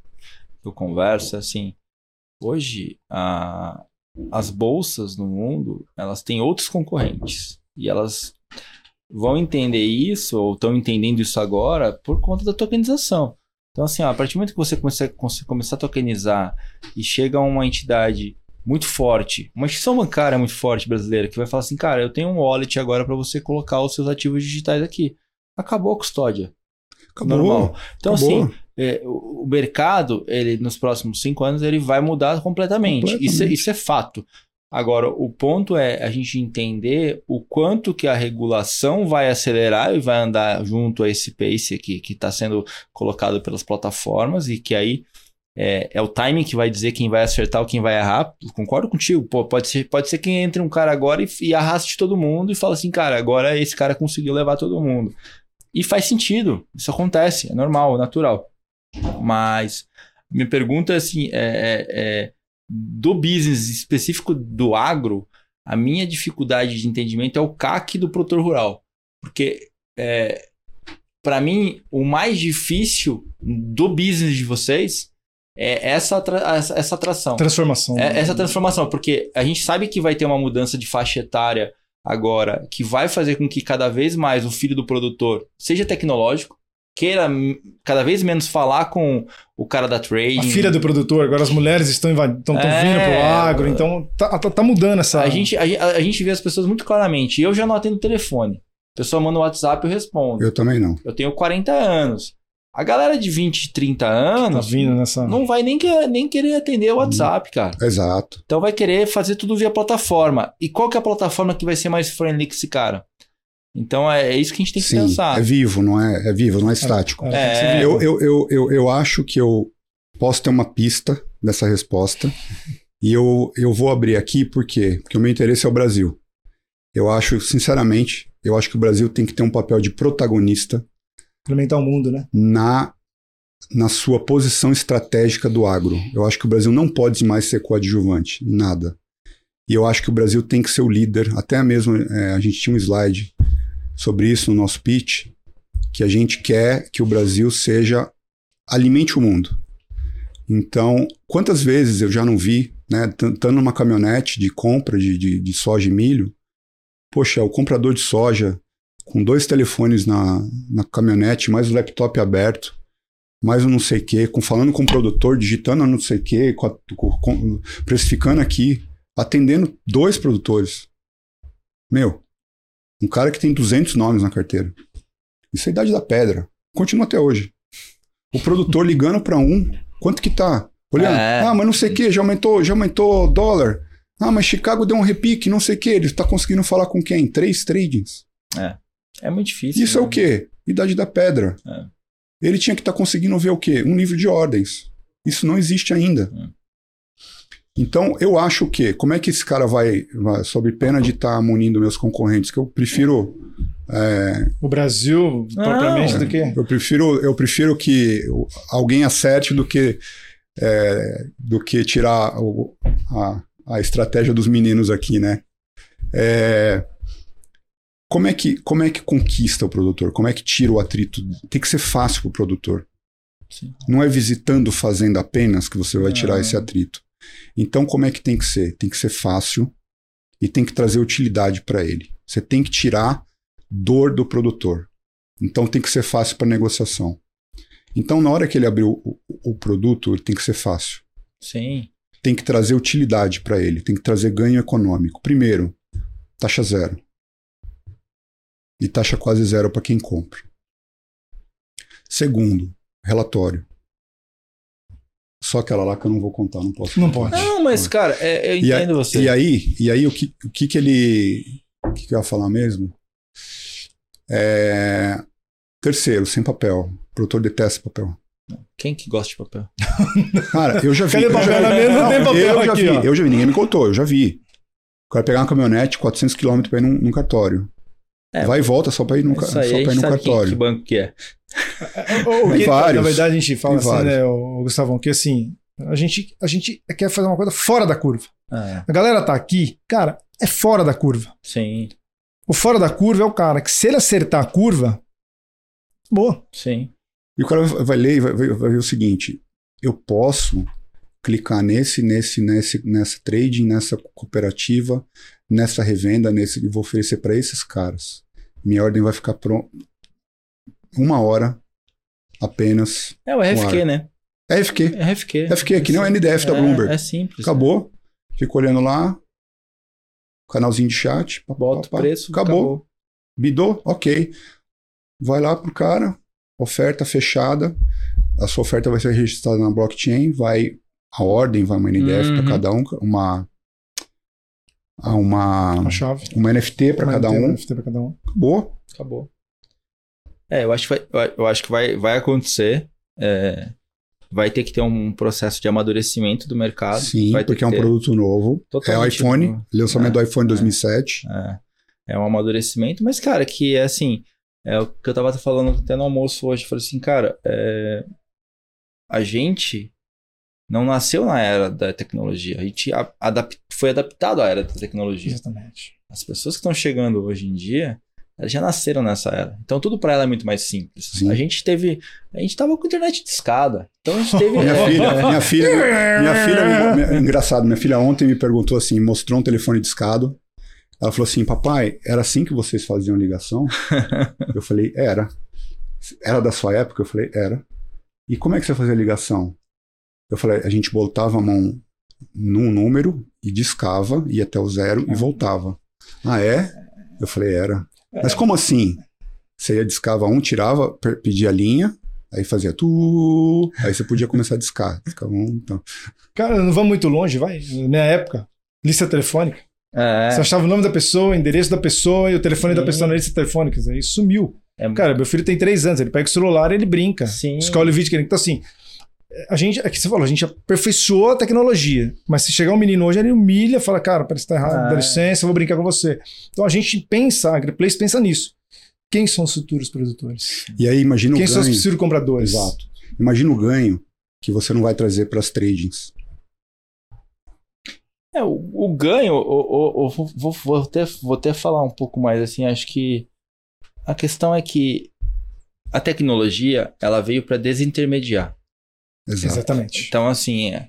[SPEAKER 1] eu converso, é assim, hoje a, as bolsas no mundo, elas têm outros concorrentes. E elas vão entender isso, ou estão entendendo isso agora, por conta da tokenização. Então, assim, ó, a partir do momento que você começar, começar a tokenizar e chega uma entidade muito forte, uma instituição bancária muito forte brasileira, que vai falar assim, cara, eu tenho um wallet agora para você colocar os seus ativos digitais aqui. Acabou a custódia.
[SPEAKER 2] Acabou.
[SPEAKER 1] Normal. Então,
[SPEAKER 2] acabou.
[SPEAKER 1] assim, é, o o mercado, ele nos próximos cinco anos, ele vai mudar completamente.
[SPEAKER 2] Completamente.
[SPEAKER 1] Isso, é- isso é fato. Agora, o ponto é a gente entender o quanto que a regulação vai acelerar e vai andar junto a esse pace aqui que está sendo colocado pelas plataformas e que aí é, é o timing que vai dizer quem vai acertar ou quem vai errar. Eu concordo contigo. Pô, pode, ser, pode ser que entre um cara agora e, e arraste todo mundo e fala assim, cara, agora esse cara conseguiu levar todo mundo. E faz sentido. Isso acontece, é normal, é natural. Mas minha pergunta é assim, é, é- é, do business específico do agro, a minha dificuldade de entendimento é o CAC do produtor rural. Porque é, para mim, o mais difícil do business de vocês é essa, essa, essa atração.
[SPEAKER 3] Transformação.
[SPEAKER 1] É essa transformação, porque a gente sabe que vai ter uma mudança de faixa etária agora, que vai fazer com que cada vez mais o filho do produtor seja tecnológico, queira cada vez menos falar com o cara da trading.
[SPEAKER 3] A filha do produtor, agora as mulheres estão, estão,
[SPEAKER 1] É.
[SPEAKER 3] vindo pro agro, então tá, tá, tá mudando essa.
[SPEAKER 1] A gente, a, gente- a gente vê as pessoas muito claramente. Eu já não atendo telefone. A pessoa manda um WhatsApp, eu respondo. Eu,
[SPEAKER 2] Eu também não.
[SPEAKER 1] tenho 40 anos. A galera de 20, 30
[SPEAKER 3] tá
[SPEAKER 1] anos
[SPEAKER 3] vindo nessa.
[SPEAKER 1] não vai nem, que- nem querer atender o WhatsApp, cara.
[SPEAKER 2] Exato.
[SPEAKER 1] Então vai querer fazer tudo via plataforma. E qual que é a plataforma que vai ser mais friendly que esse cara? Então é, é isso que a gente tem que
[SPEAKER 2] Sim,
[SPEAKER 1] pensar.
[SPEAKER 2] é vivo, não é, é vivo, não é estático.
[SPEAKER 3] É,
[SPEAKER 1] É.
[SPEAKER 2] Eu, eu, eu, eu, eu acho que eu posso ter uma pista dessa resposta. E eu, eu vou abrir aqui por quê? Porque o meu interesse é o Brasil. Eu acho, sinceramente, eu acho que o Brasil tem que ter um papel de protagonista
[SPEAKER 3] Implementar o mundo, né?
[SPEAKER 2] na, na sua posição estratégica do agro. Eu acho que o Brasil não pode mais ser coadjuvante em nada. E eu acho que o Brasil tem que ser o líder. Até mesmo é, a gente tinha um slide sobre isso no nosso pitch, que a gente quer que o Brasil seja alimente o mundo. Então, quantas vezes eu já não vi, né, estando numa caminhonete de compra de, de, de soja e milho, poxa, o comprador de soja com dois telefones na, na caminhonete, mais o laptop aberto, mais o não sei o quê, com, falando com o produtor, digitando não sei o quê, com- com- precificando aqui, atendendo dois produtores. Meu, um cara que tem 200 nomes na carteira. Isso é a idade da pedra. Continua até hoje. O produtor ligando para um, quanto que tá? Olhando,
[SPEAKER 1] É.
[SPEAKER 2] ah, mas não sei o que, já aumentou, já aumentou o dólar. Ah, mas Chicago deu um repique, não sei o que. Ele está conseguindo falar com quem? Três tradings.
[SPEAKER 1] É muito difícil.
[SPEAKER 2] Isso é
[SPEAKER 1] né?
[SPEAKER 2] o quê? Idade da pedra.
[SPEAKER 1] É.
[SPEAKER 2] Ele tinha que estar conseguindo ver o quê? Um livro de ordens. Isso não existe ainda.
[SPEAKER 1] É.
[SPEAKER 2] Então, eu acho que, como é que esse cara vai, vai sob pena de estar munindo meus concorrentes, que eu prefiro, é,
[SPEAKER 3] O Brasil,
[SPEAKER 1] Não.
[SPEAKER 3] propriamente, do que.
[SPEAKER 2] eu prefiro, eu prefiro que alguém acerte do que, é, do que tirar o- a, a estratégia dos meninos aqui, né? É, como é que como é que conquista o produtor? Como é que tira o atrito? Tem que ser fácil para o produtor.
[SPEAKER 1] Sim.
[SPEAKER 2] Não é visitando fazenda apenas que você vai tirar esse atrito. Então, como é que tem que ser? Tem que ser fácil e tem que trazer utilidade para ele. Você tem que tirar dor do produtor. Então, tem que ser fácil para negociação. Então, na hora que ele abrir o, o- o produto, ele tem que ser fácil.
[SPEAKER 1] Sim.
[SPEAKER 2] Tem que trazer utilidade para ele, tem que trazer ganho econômico. Primeiro, taxa zero. E taxa quase zero para quem compra. Segundo, relatório. Só aquela lá que eu não vou contar, não posso.
[SPEAKER 3] Não
[SPEAKER 2] contar.
[SPEAKER 3] pode.
[SPEAKER 1] Não, mas, cara, é- eu
[SPEAKER 2] E
[SPEAKER 1] entendo você.
[SPEAKER 2] E aí, e aí o, que, o que que ele. O que, que eu ia falar mesmo? É, terceiro, sem papel. O produtor detesta papel.
[SPEAKER 1] Quem que gosta de papel?
[SPEAKER 2] Cara, eu já vi.
[SPEAKER 3] Cadê
[SPEAKER 2] eu já
[SPEAKER 3] papel?
[SPEAKER 2] vi-
[SPEAKER 3] Na mesa não tem papel
[SPEAKER 2] eu já
[SPEAKER 3] aqui,
[SPEAKER 2] vi,
[SPEAKER 3] ó.
[SPEAKER 2] eu já vi, ninguém me contou, eu já vi. O cara pegar uma caminhonete 400 km pra ir num, num cartório.
[SPEAKER 1] É,
[SPEAKER 2] Vai e volta só pra ir só
[SPEAKER 1] aí,
[SPEAKER 2] pra ir
[SPEAKER 1] gente
[SPEAKER 2] num
[SPEAKER 1] sabe que,
[SPEAKER 2] cartório.
[SPEAKER 1] que banco que é.
[SPEAKER 3] O
[SPEAKER 2] Tem
[SPEAKER 3] que,
[SPEAKER 2] vários.
[SPEAKER 3] Na verdade, a gente fala assim,
[SPEAKER 2] vários.
[SPEAKER 3] né, o Gustavão, que assim, a gente, a gente quer fazer uma coisa fora da curva.
[SPEAKER 1] Ah,
[SPEAKER 3] A galera tá aqui, cara, é fora da curva.
[SPEAKER 1] sim,
[SPEAKER 3] O fora da curva é o cara que, se ele acertar a curva, boa.
[SPEAKER 1] sim.
[SPEAKER 2] E o cara vai ler e vai, vai- vai ver o seguinte: eu posso clicar nesse, nesse, nesse, nessa trading, nessa cooperativa, nessa revenda, nesse, e vou oferecer para esses caras. Minha ordem vai ficar pronta uma hora apenas.
[SPEAKER 1] É o RFQ, né?
[SPEAKER 2] É FQ.
[SPEAKER 1] É RFQ.
[SPEAKER 2] FQ, que nem o NDF da
[SPEAKER 1] É,
[SPEAKER 2] Bloomberg.
[SPEAKER 1] É simples.
[SPEAKER 2] Acabou. Fico olhando lá. Canalzinho de chat. pá,
[SPEAKER 1] Bota
[SPEAKER 2] pá,
[SPEAKER 1] o preço,
[SPEAKER 2] Acabou.
[SPEAKER 1] acabou.
[SPEAKER 2] Bidou? Ok. Vai lá pro cara, oferta fechada. A sua oferta vai ser registrada na blockchain, vai a ordem, vai uma NDF
[SPEAKER 1] Uhum.
[SPEAKER 2] para cada um, uma uma
[SPEAKER 3] A chave.
[SPEAKER 2] uma NFT para cada um.
[SPEAKER 3] Cada um.
[SPEAKER 2] Acabou.
[SPEAKER 1] Acabou. É, eu acho que vai, eu acho que vai, vai acontecer. é, vai ter que ter um processo de amadurecimento do mercado.
[SPEAKER 2] Sim, porque é um
[SPEAKER 1] ter-
[SPEAKER 2] produto novo. É o
[SPEAKER 1] Totalmente
[SPEAKER 2] iPhone,
[SPEAKER 1] novo.
[SPEAKER 2] lançamento
[SPEAKER 1] É,
[SPEAKER 2] do iPhone
[SPEAKER 1] é.
[SPEAKER 2] 2007.
[SPEAKER 1] É, é um amadurecimento, mas, cara, que é assim. É o que eu tava falando até no almoço hoje. Eu falei assim, cara, é, a gente não nasceu na era da tecnologia. A gente adap- foi adaptado à era da tecnologia.
[SPEAKER 3] Exatamente.
[SPEAKER 1] As pessoas que estão chegando hoje em dia, elas já nasceram nessa era. Então tudo para ela é muito mais simples.
[SPEAKER 2] Sim.
[SPEAKER 1] A gente teve, a gente tava com internet de escada. Então a gente teve
[SPEAKER 2] Minha filha, minha filha, minha filha, me- engraçado, minha filha ontem me perguntou assim, mostrou um telefone discado. Ela falou assim, papai, era assim que vocês faziam ligação? Eu falei, era. Era da sua época? Eu falei, era. E como é que você fazia ligação? Eu falei, a gente botava a mão num número e discava, ia até o zero e voltava. Ah, é? Eu falei, era. Mas como assim? Você ia discava um, tirava, pedia a linha, aí fazia tu, aí você podia começar a discar. Discava um, então.
[SPEAKER 3] Cara, não vamos muito longe, vai. Na minha época, lista telefônica.
[SPEAKER 1] é,
[SPEAKER 3] Você achava o nome da pessoa, o endereço da pessoa e o telefone da
[SPEAKER 1] Sim.
[SPEAKER 3] pessoa na lista telefônica. Isso aí sumiu.
[SPEAKER 1] é-
[SPEAKER 3] Cara, meu filho tem três anos, ele pega o celular e ele brinca.
[SPEAKER 1] Sim.
[SPEAKER 3] Escolhe o vídeo que ele. Então, assim, a gente, é que você falou, a gente aperfeiçoou a tecnologia. Mas se chegar um menino hoje, ele humilha, fala, cara, parece que tá errado,
[SPEAKER 1] Ah.
[SPEAKER 3] dá licença, eu vou brincar com você. Então a gente pensa, a AgriPlace pensa nisso. Quem são os futuros produtores?
[SPEAKER 2] E aí imagina
[SPEAKER 3] Quem
[SPEAKER 2] o
[SPEAKER 3] são os
[SPEAKER 2] ganho.
[SPEAKER 3] futuros compradores?
[SPEAKER 2] Exato. Imagina o ganho que você não vai trazer para as tradings.
[SPEAKER 1] É, o, o ganho, o, o- o- vou, vou, vou até, vou até falar um pouco mais assim, acho que a questão é que a tecnologia, ela veio para desintermediar.
[SPEAKER 2] Exato.
[SPEAKER 3] Exatamente.
[SPEAKER 1] Então, assim, é,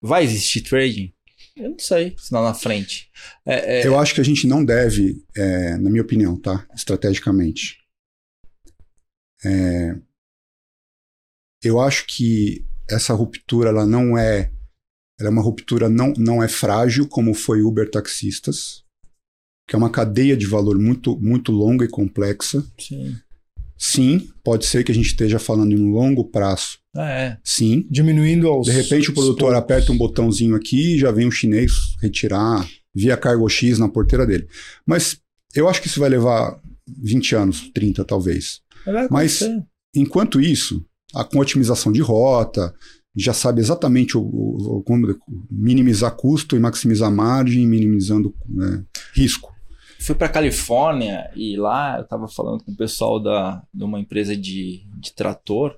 [SPEAKER 1] vai existir trading? Eu não sei, se não na frente. É, é,
[SPEAKER 2] Eu acho que a gente não deve, é, na minha opinião, tá? Estrategicamente. É, eu acho que essa ruptura ela não é, ela é uma ruptura não, não é frágil como foi Uber taxistas, que é uma cadeia de valor muito muito longa e complexa.
[SPEAKER 1] sim.
[SPEAKER 2] Sim, pode ser que a gente esteja falando em um longo prazo.
[SPEAKER 1] É,
[SPEAKER 2] Sim,
[SPEAKER 3] Diminuindo aos.
[SPEAKER 2] de repente o produtor
[SPEAKER 3] aos
[SPEAKER 2] aperta um botãozinho aqui e já vem um chinês retirar via cargo X na porteira dele. Mas eu acho que isso vai levar 20 anos, 30 talvez. Mas-. Enquanto isso, a, com otimização de rota, já sabe exatamente o, o- o- como minimizar custo e maximizar margem, minimizando né, risco.
[SPEAKER 1] Fui pra Califórnia e lá eu tava falando com o pessoal da, de uma empresa de, de trator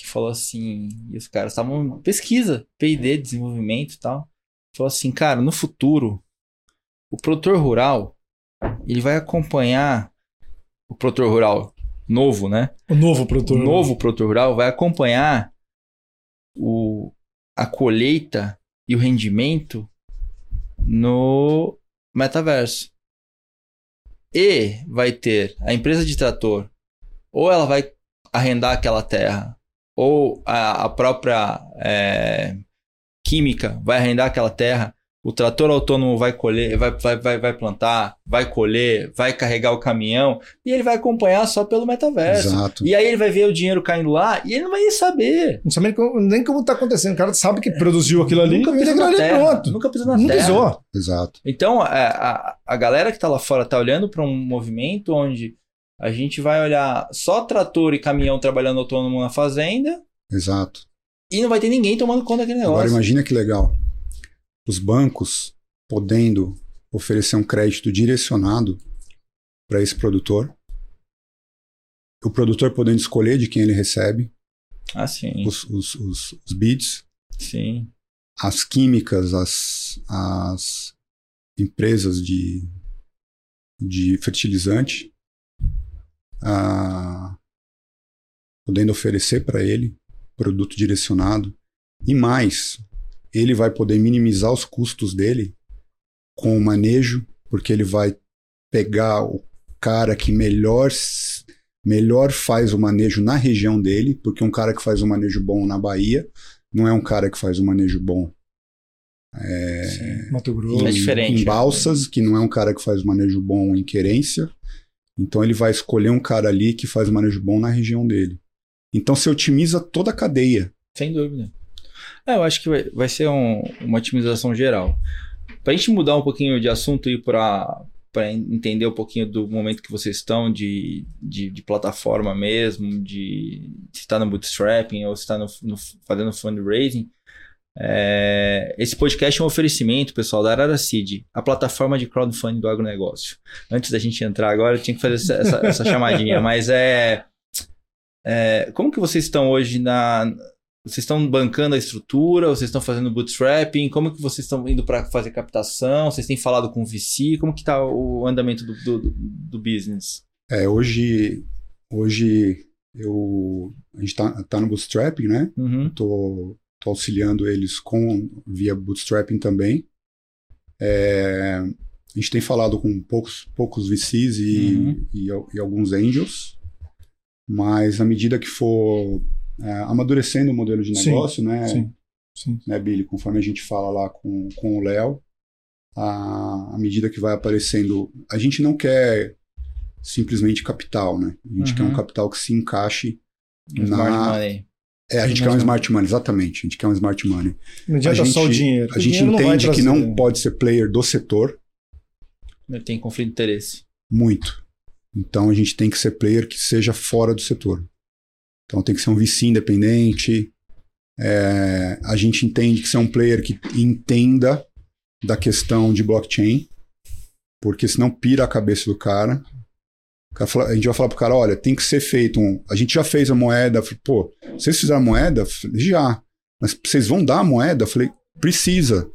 [SPEAKER 1] que falou assim, e os caras estavam pesquisa, P&D, desenvolvimento e tal. Falou assim, cara, no futuro o produtor rural ele vai acompanhar o produtor rural novo, né?
[SPEAKER 3] O novo
[SPEAKER 1] O
[SPEAKER 3] produtor.
[SPEAKER 1] novo produtor rural vai acompanhar o, a colheita e o rendimento no metaverso. E vai ter a empresa de trator, ou ela vai arrendar aquela terra, ou a, a própria é, química vai arrendar aquela terra O trator autônomo vai colher, vai, vai, vai, vai plantar, vai colher, vai carregar o caminhão e ele vai acompanhar só pelo metaverso.
[SPEAKER 2] Exato.
[SPEAKER 1] E aí ele vai ver o dinheiro caindo lá e ele não vai nem saber.
[SPEAKER 3] Não sabe nem como, nem como tá acontecendo. O cara sabe que produziu aquilo ali
[SPEAKER 1] nunca pisou na
[SPEAKER 3] ali
[SPEAKER 1] terra.
[SPEAKER 3] pronto.
[SPEAKER 1] Nunca pisou na
[SPEAKER 3] Não
[SPEAKER 1] terra.
[SPEAKER 3] pisou.
[SPEAKER 2] Exato.
[SPEAKER 1] Então, a, a, a galera que tá lá fora tá olhando para um movimento onde a gente vai olhar só trator e caminhão trabalhando autônomo na fazenda
[SPEAKER 2] Exato.
[SPEAKER 1] e não vai ter ninguém tomando conta daquele negócio.
[SPEAKER 2] Agora imagina que legal. Os bancos podendo oferecer um crédito direcionado para esse produtor. O produtor podendo escolher de quem ele recebe
[SPEAKER 1] Ah, sim.
[SPEAKER 2] os, os, os, os bids.
[SPEAKER 1] Sim.
[SPEAKER 2] As químicas, as, as empresas de, de fertilizante ah, podendo oferecer para ele produto direcionado. E mais, ele vai poder minimizar os custos dele com o manejo, porque ele vai pegar o cara que melhor, melhor faz o manejo na região dele, porque um cara que faz o manejo bom na Bahia não é um cara que faz o manejo bom
[SPEAKER 1] sim.
[SPEAKER 3] Mato
[SPEAKER 2] em,
[SPEAKER 3] Grosso.
[SPEAKER 1] É diferente,
[SPEAKER 2] em
[SPEAKER 1] né?
[SPEAKER 2] Balsas, que não é um cara que faz o manejo bom em Querência. Então ele vai escolher um cara ali que faz manejo bom na região dele. Então você otimiza toda a cadeia.
[SPEAKER 1] Sem dúvida. É, eu acho que vai, ser um- uma otimização geral. Para a gente mudar um pouquinho de assunto e para entender um pouquinho do momento que vocês estão de, de, de plataforma mesmo, de se está no bootstrapping ou se está fazendo fundraising, é, esse podcast é um oferecimento, pessoal, da Arara Seed, a plataforma de crowdfunding do agronegócio. Antes da gente entrar agora, eu tinha que fazer essa, essa- essa chamadinha, mas é, é. Como que vocês estão hoje na. Vocês estão bancando a estrutura? Vocês estão fazendo bootstrapping? Como que vocês estão indo para fazer captação? Vocês têm falado com o VC? Como que tá o andamento do, do, do business?
[SPEAKER 2] É, hoje, hoje eu, a gente tá, tá no bootstrapping, né?
[SPEAKER 1] Uhum.
[SPEAKER 2] Tô, tô auxiliando eles com via bootstrapping também. É, a gente tem falado com poucos, poucos VCs e,
[SPEAKER 1] Uhum.
[SPEAKER 2] e, e alguns angels, mas à medida que for é, amadurecendo o modelo de
[SPEAKER 3] Sim,
[SPEAKER 2] negócio, né,
[SPEAKER 3] Sim. Sim.
[SPEAKER 2] né, Billy, conforme a gente fala lá com, com o Léo, à à medida que vai aparecendo, a gente não quer simplesmente capital, né? A gente
[SPEAKER 1] Uhum.
[SPEAKER 2] quer um capital que se encaixe
[SPEAKER 1] Smart
[SPEAKER 2] na,
[SPEAKER 1] money.
[SPEAKER 2] É, a gente quer um smart money, exatamente. A gente quer um smart money.
[SPEAKER 3] Não adianta
[SPEAKER 2] A
[SPEAKER 3] só o
[SPEAKER 2] gente-
[SPEAKER 3] dinheiro.
[SPEAKER 2] A
[SPEAKER 3] O
[SPEAKER 2] gente
[SPEAKER 3] dinheiro não
[SPEAKER 2] entende que não pode ser player do setor,
[SPEAKER 1] Tem conflito de interesse.
[SPEAKER 2] muito. Então a gente tem que ser player que seja fora do setor. Então tem que ser um VC independente. É, a gente entende que ser um player que entenda da questão de blockchain, porque senão pira a cabeça do cara. A gente vai falar pro cara, olha, tem que ser feito um. A gente já fez a moeda. Falei, Pô, vocês fizeram a moeda? Falei, Já. Mas vocês vão dar a moeda? Falei, precisa.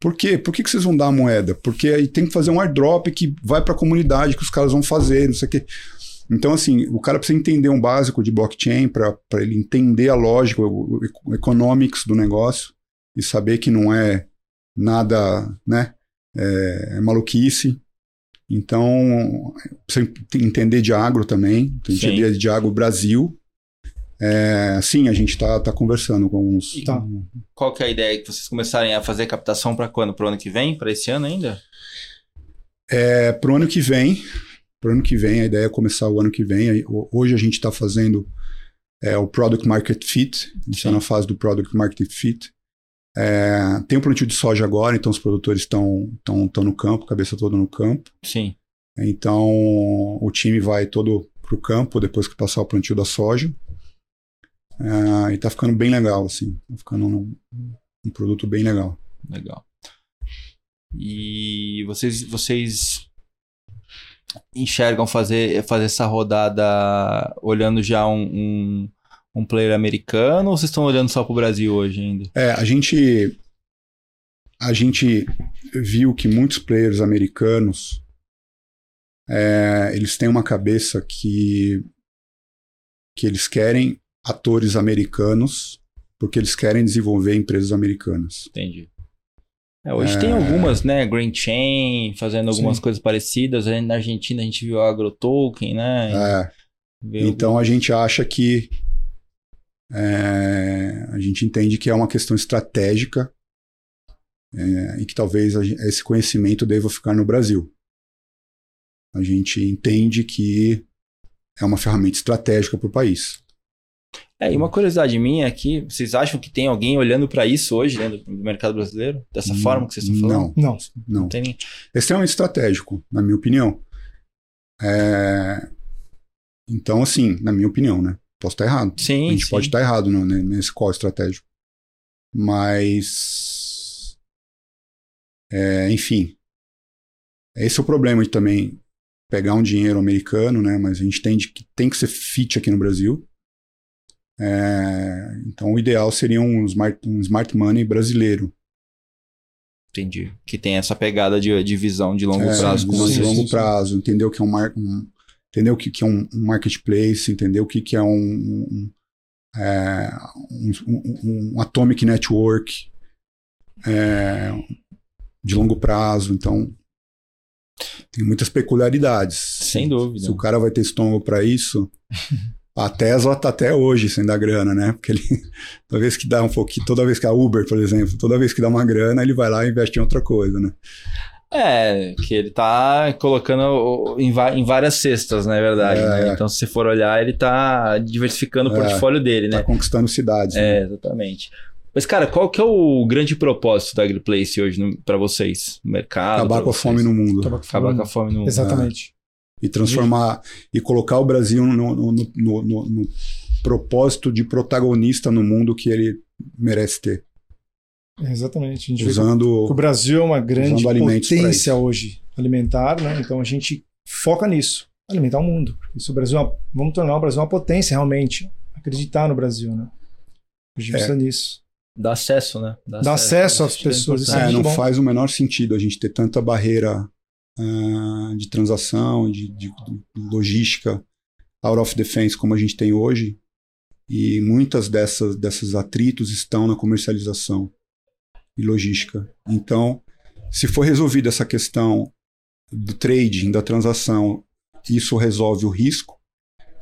[SPEAKER 2] Por quê? Por que, que vocês vão dar a moeda? Porque aí tem que fazer um airdrop que vai para a comunidade que os caras vão fazer, não sei o quê. Então, assim, o cara precisa entender um básico de blockchain para ele entender a lógica, o, o economics do negócio e saber que não é nada, né? É, é maluquice. Então, precisa entender de agro também, tem que
[SPEAKER 1] Sim.
[SPEAKER 2] entender de agro Brasil. É, sim, a gente está tá conversando com uns.
[SPEAKER 3] Tá.
[SPEAKER 1] Qual que é a ideia que vocês começarem a fazer captação para quando? Para o ano que vem? Para esse ano ainda?
[SPEAKER 2] É, pro ano que vem, pro ano que vem, a ideia é começar o ano que vem. Hoje a gente está fazendo é, o Product Market Fit, a gente está na fase do Product Market Fit. É, tem o plantio de soja agora, então os produtores estão tão, no campo, cabeça toda no campo.
[SPEAKER 1] Sim.
[SPEAKER 2] Então o time vai todo pro campo depois que passar o plantio da soja. É, e tá ficando bem legal, assim. Tá ficando um, um produto bem legal.
[SPEAKER 1] Legal. E vocês, vocês enxergam fazer, fazer essa rodada olhando já um, um, um player americano ou vocês estão olhando só para o Brasil hoje ainda?
[SPEAKER 2] É, a gente a gente viu que muitos players americanos é, eles têm uma cabeça que que eles querem atores americanos porque eles querem desenvolver empresas americanas.
[SPEAKER 1] Entendi. É, hoje tem algumas, né? Green Chain fazendo algumas
[SPEAKER 3] Sim.
[SPEAKER 1] coisas parecidas. Na Argentina a gente viu a AgroToken, né?
[SPEAKER 2] É,
[SPEAKER 1] Viu-
[SPEAKER 2] então a gente acha que é, a gente entende que é uma questão estratégica é, e que talvez a esse conhecimento deva ficar no Brasil. A gente entende que é uma ferramenta estratégica para o país.
[SPEAKER 1] É, e uma curiosidade minha aqui, vocês acham que tem alguém olhando pra isso hoje, né, do do mercado brasileiro? Dessa
[SPEAKER 2] Hum,
[SPEAKER 1] forma que vocês estão falando?
[SPEAKER 3] Não.
[SPEAKER 2] Não,
[SPEAKER 1] Não tem nem...
[SPEAKER 2] é extremamente estratégico, na minha opinião. É, Então, assim, na minha opinião, né? Posso estar errado.
[SPEAKER 1] Sim,
[SPEAKER 2] a gente
[SPEAKER 1] sim.
[SPEAKER 2] pode estar errado nesse qual estratégico. Mas. é, enfim. Esse é o problema de também pegar um dinheiro americano, né? Mas a gente entende que tem que ser fit aqui no Brasil. É, então, o ideal seria um smart, um smart money brasileiro.
[SPEAKER 1] Entendi. Que tem essa pegada de, de visão de longo
[SPEAKER 2] É,
[SPEAKER 1] prazo com
[SPEAKER 2] de longo prazo, entender o que é um, mar, um entender o que, que é um, um marketplace, entender o que, que é um, um, é, um, um- atomic network é, de longo prazo. Então, tem muitas peculiaridades.
[SPEAKER 1] Sem dúvida.
[SPEAKER 2] Se o cara vai ter estômago para isso, a Tesla tá até hoje sem dar grana, né? Porque ele, toda vez que dá um pouquinho, toda vez que a Uber, por exemplo, toda vez que dá uma grana, ele vai lá e investe em outra coisa, né?
[SPEAKER 1] É, que ele tá colocando em, em várias cestas, na verdade.
[SPEAKER 2] É,
[SPEAKER 1] né?
[SPEAKER 2] é.
[SPEAKER 1] Então, se você for olhar, ele tá diversificando o
[SPEAKER 2] É,
[SPEAKER 1] portfólio dele, né?
[SPEAKER 2] Tá conquistando cidades. né?
[SPEAKER 1] É, exatamente. Mas, cara, qual que é o grande propósito da AgriPlace hoje pra vocês? No mercado?
[SPEAKER 2] Acabar com a fome no mundo.
[SPEAKER 1] Acabar
[SPEAKER 3] falando.
[SPEAKER 1] com a fome no mundo.
[SPEAKER 3] Exatamente.
[SPEAKER 2] E transformar e colocar o Brasil no- no- no- no propósito de protagonista no mundo que ele merece ter.
[SPEAKER 3] Exatamente. A gente vê
[SPEAKER 2] Usando.
[SPEAKER 3] que o Brasil é uma grande potência hoje alimentar, né? Então a gente foca nisso, alimentar o mundo. Isso o Brasil, é uma- vamos tornar o Brasil uma potência realmente, acreditar no Brasil, né? A gente
[SPEAKER 2] É.
[SPEAKER 3] precisa nisso.
[SPEAKER 1] Dá acesso, né?
[SPEAKER 3] Dá acesso às
[SPEAKER 1] Isso é
[SPEAKER 3] pessoas, é
[SPEAKER 2] É, não
[SPEAKER 3] bom.
[SPEAKER 2] faz o menor sentido a gente ter tanta barreira ah, de transação, de, de logística out of defense como a gente tem hoje. E muitas dessas, desses atritos estão na comercialização e logística. Então, se for resolvida essa questão do trading, da transação, isso resolve o risco,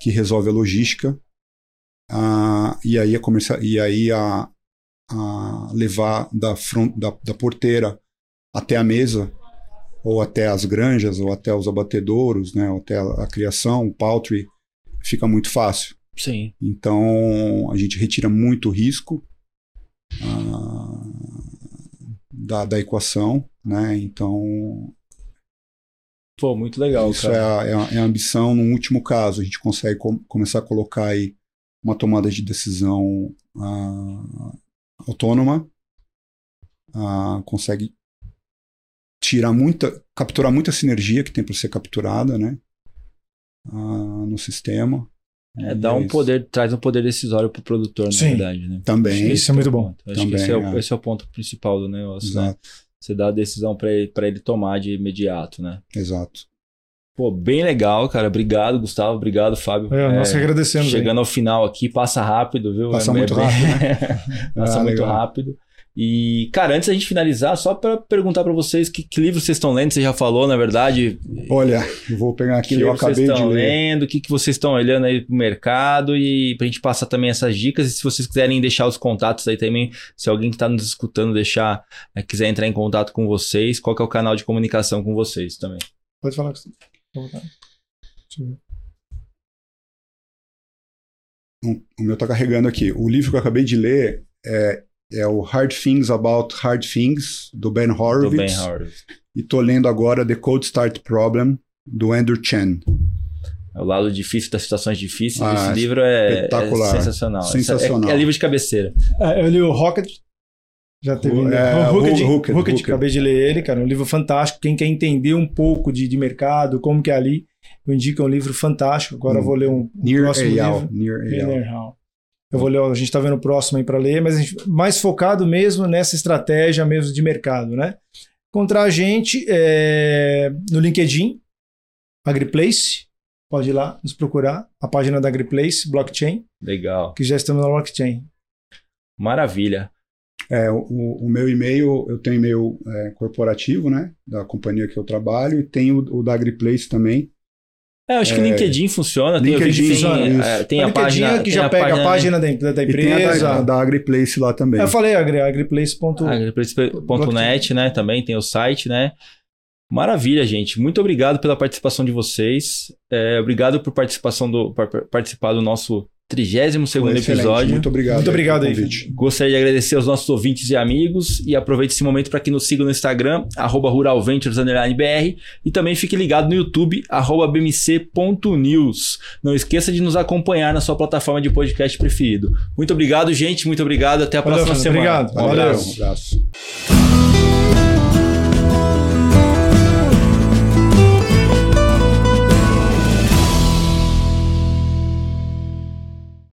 [SPEAKER 2] que resolve a logística, e aí a, comercial, e aí a, a levar da, front, da, da porteira até a mesa, ou até as granjas, ou até os abatedouros, né, ou até a, a criação, o poultry, fica muito fácil.
[SPEAKER 1] Sim.
[SPEAKER 2] Então a gente retira muito risco ah, da, da equação, né? Então
[SPEAKER 1] Pô, muito legal,
[SPEAKER 2] isso é a, é, a, é a ambição. No último caso, a gente consegue com- começar a colocar aí uma tomada de decisão ah, autônoma, ah, consegue tirar muita, capturar muita sinergia que tem para ser capturada, né? ah, no sistema.
[SPEAKER 1] É, dá um poder, traz um poder decisório pro produtor, na
[SPEAKER 3] Sim.
[SPEAKER 1] verdade, né?
[SPEAKER 2] Também.
[SPEAKER 3] Isso é muito
[SPEAKER 1] o
[SPEAKER 3] bom.
[SPEAKER 1] ponto. Acho
[SPEAKER 2] Também,
[SPEAKER 1] que esse é, o,
[SPEAKER 2] é.
[SPEAKER 1] esse é o ponto principal do negócio, né?
[SPEAKER 2] Exato,
[SPEAKER 1] Você dá a decisão pra ele, pra ele tomar de imediato, né?
[SPEAKER 2] exato.
[SPEAKER 1] Pô, bem legal, cara. Obrigado, Gustavo. Obrigado, Fábio.
[SPEAKER 3] É, nós que
[SPEAKER 1] É,
[SPEAKER 3] agradecemos.
[SPEAKER 1] Chegando ao final aqui, passa rápido, viu?
[SPEAKER 2] Passa
[SPEAKER 1] É-
[SPEAKER 2] muito
[SPEAKER 1] é bem-
[SPEAKER 2] rápido,
[SPEAKER 1] passa
[SPEAKER 2] Ah,
[SPEAKER 1] muito
[SPEAKER 2] legal.
[SPEAKER 1] rápido. E, cara, antes da gente finalizar, só pra perguntar pra vocês que, que livro vocês estão lendo, você já falou, na verdade.
[SPEAKER 2] Olha, eu vou pegar
[SPEAKER 1] Que
[SPEAKER 2] aqui, eu
[SPEAKER 1] livro vocês
[SPEAKER 2] acabei de
[SPEAKER 1] estão
[SPEAKER 2] ler.
[SPEAKER 1] lendo, o que, que vocês estão olhando aí pro mercado e pra gente passar também essas dicas. E se vocês quiserem deixar os contatos aí também, se alguém que tá nos escutando deixar, eh, quiser entrar em contato com vocês, qual que é o canal de comunicação com vocês também?
[SPEAKER 3] Pode falar com você. Eu.
[SPEAKER 2] Um- O meu tá carregando aqui. O livro que eu acabei de ler é, é o Hard Things About Hard Things, do Ben
[SPEAKER 1] Do Ben
[SPEAKER 2] Horowitz. E tô lendo agora The Cold Start Problem, do Andrew Chen.
[SPEAKER 1] É o lado difícil das situações difíceis.
[SPEAKER 2] Ah,
[SPEAKER 1] Esse livro é,
[SPEAKER 2] espetacular.
[SPEAKER 1] é sensacional.
[SPEAKER 2] Sensacional.
[SPEAKER 1] É, é livro de cabeceira.
[SPEAKER 3] É, eu li o Rocket. Já teve.
[SPEAKER 2] O- é,
[SPEAKER 3] Hooked,
[SPEAKER 2] Hooked.
[SPEAKER 3] acabei de ler ele, cara. Um livro fantástico. Quem quer entender um pouco de, de mercado, como que é ali, eu indico é um livro fantástico. Agora eu vou ler um, um
[SPEAKER 2] Near
[SPEAKER 3] próximo
[SPEAKER 2] Eyal.
[SPEAKER 3] livro.
[SPEAKER 2] Near Eyal.
[SPEAKER 3] Eu vou ler, a gente tá vendo o próximo aí para ler, mas gente, mais focado mesmo nessa estratégia mesmo de mercado, né? Encontrar a gente é, no LinkedIn, AgriPlace, pode ir lá nos procurar, a página da AgriPlace, blockchain,
[SPEAKER 1] Legal.
[SPEAKER 3] que já estamos na blockchain.
[SPEAKER 1] Maravilha.
[SPEAKER 2] É, o, o meu e-mail, eu tenho e-mail é, corporativo, né? Da companhia que eu trabalho, e tenho o, o da AgriPlace também,
[SPEAKER 1] É, acho que o LinkedIn funciona. Tem, eu
[SPEAKER 2] LinkedIn
[SPEAKER 1] tem,
[SPEAKER 2] funciona,
[SPEAKER 1] é,
[SPEAKER 2] isso.
[SPEAKER 1] tem a
[SPEAKER 3] LinkedIn
[SPEAKER 1] página.
[SPEAKER 3] é que
[SPEAKER 1] tem
[SPEAKER 3] já
[SPEAKER 1] a
[SPEAKER 3] pega
[SPEAKER 1] página,
[SPEAKER 3] a página da, da
[SPEAKER 2] E tem a
[SPEAKER 3] empresa.
[SPEAKER 2] da, da AgriPlace lá também.
[SPEAKER 3] Eu falei, agri.
[SPEAKER 1] Agriplace.net, né? Também tem o site, né? Maravilha, gente. Muito obrigado pela participação de vocês. É, obrigado por participação do por participar do nosso 32 segundo episódio.
[SPEAKER 2] Muito obrigado.
[SPEAKER 3] Muito obrigado aí.
[SPEAKER 2] convite.
[SPEAKER 1] Gostaria de agradecer aos nossos ouvintes e amigos e aproveite esse momento para que nos sigam no Instagram, arroba ruralventures_br e também fique ligado no YouTube, arroba bmc.news. Não esqueça de nos acompanhar na sua plataforma de podcast preferido. Muito obrigado, gente. Muito obrigado. Até a
[SPEAKER 3] Valeu,
[SPEAKER 1] próxima semana.
[SPEAKER 3] Obrigado.
[SPEAKER 1] Um
[SPEAKER 3] Valeu.
[SPEAKER 1] abraço.
[SPEAKER 2] Um abraço.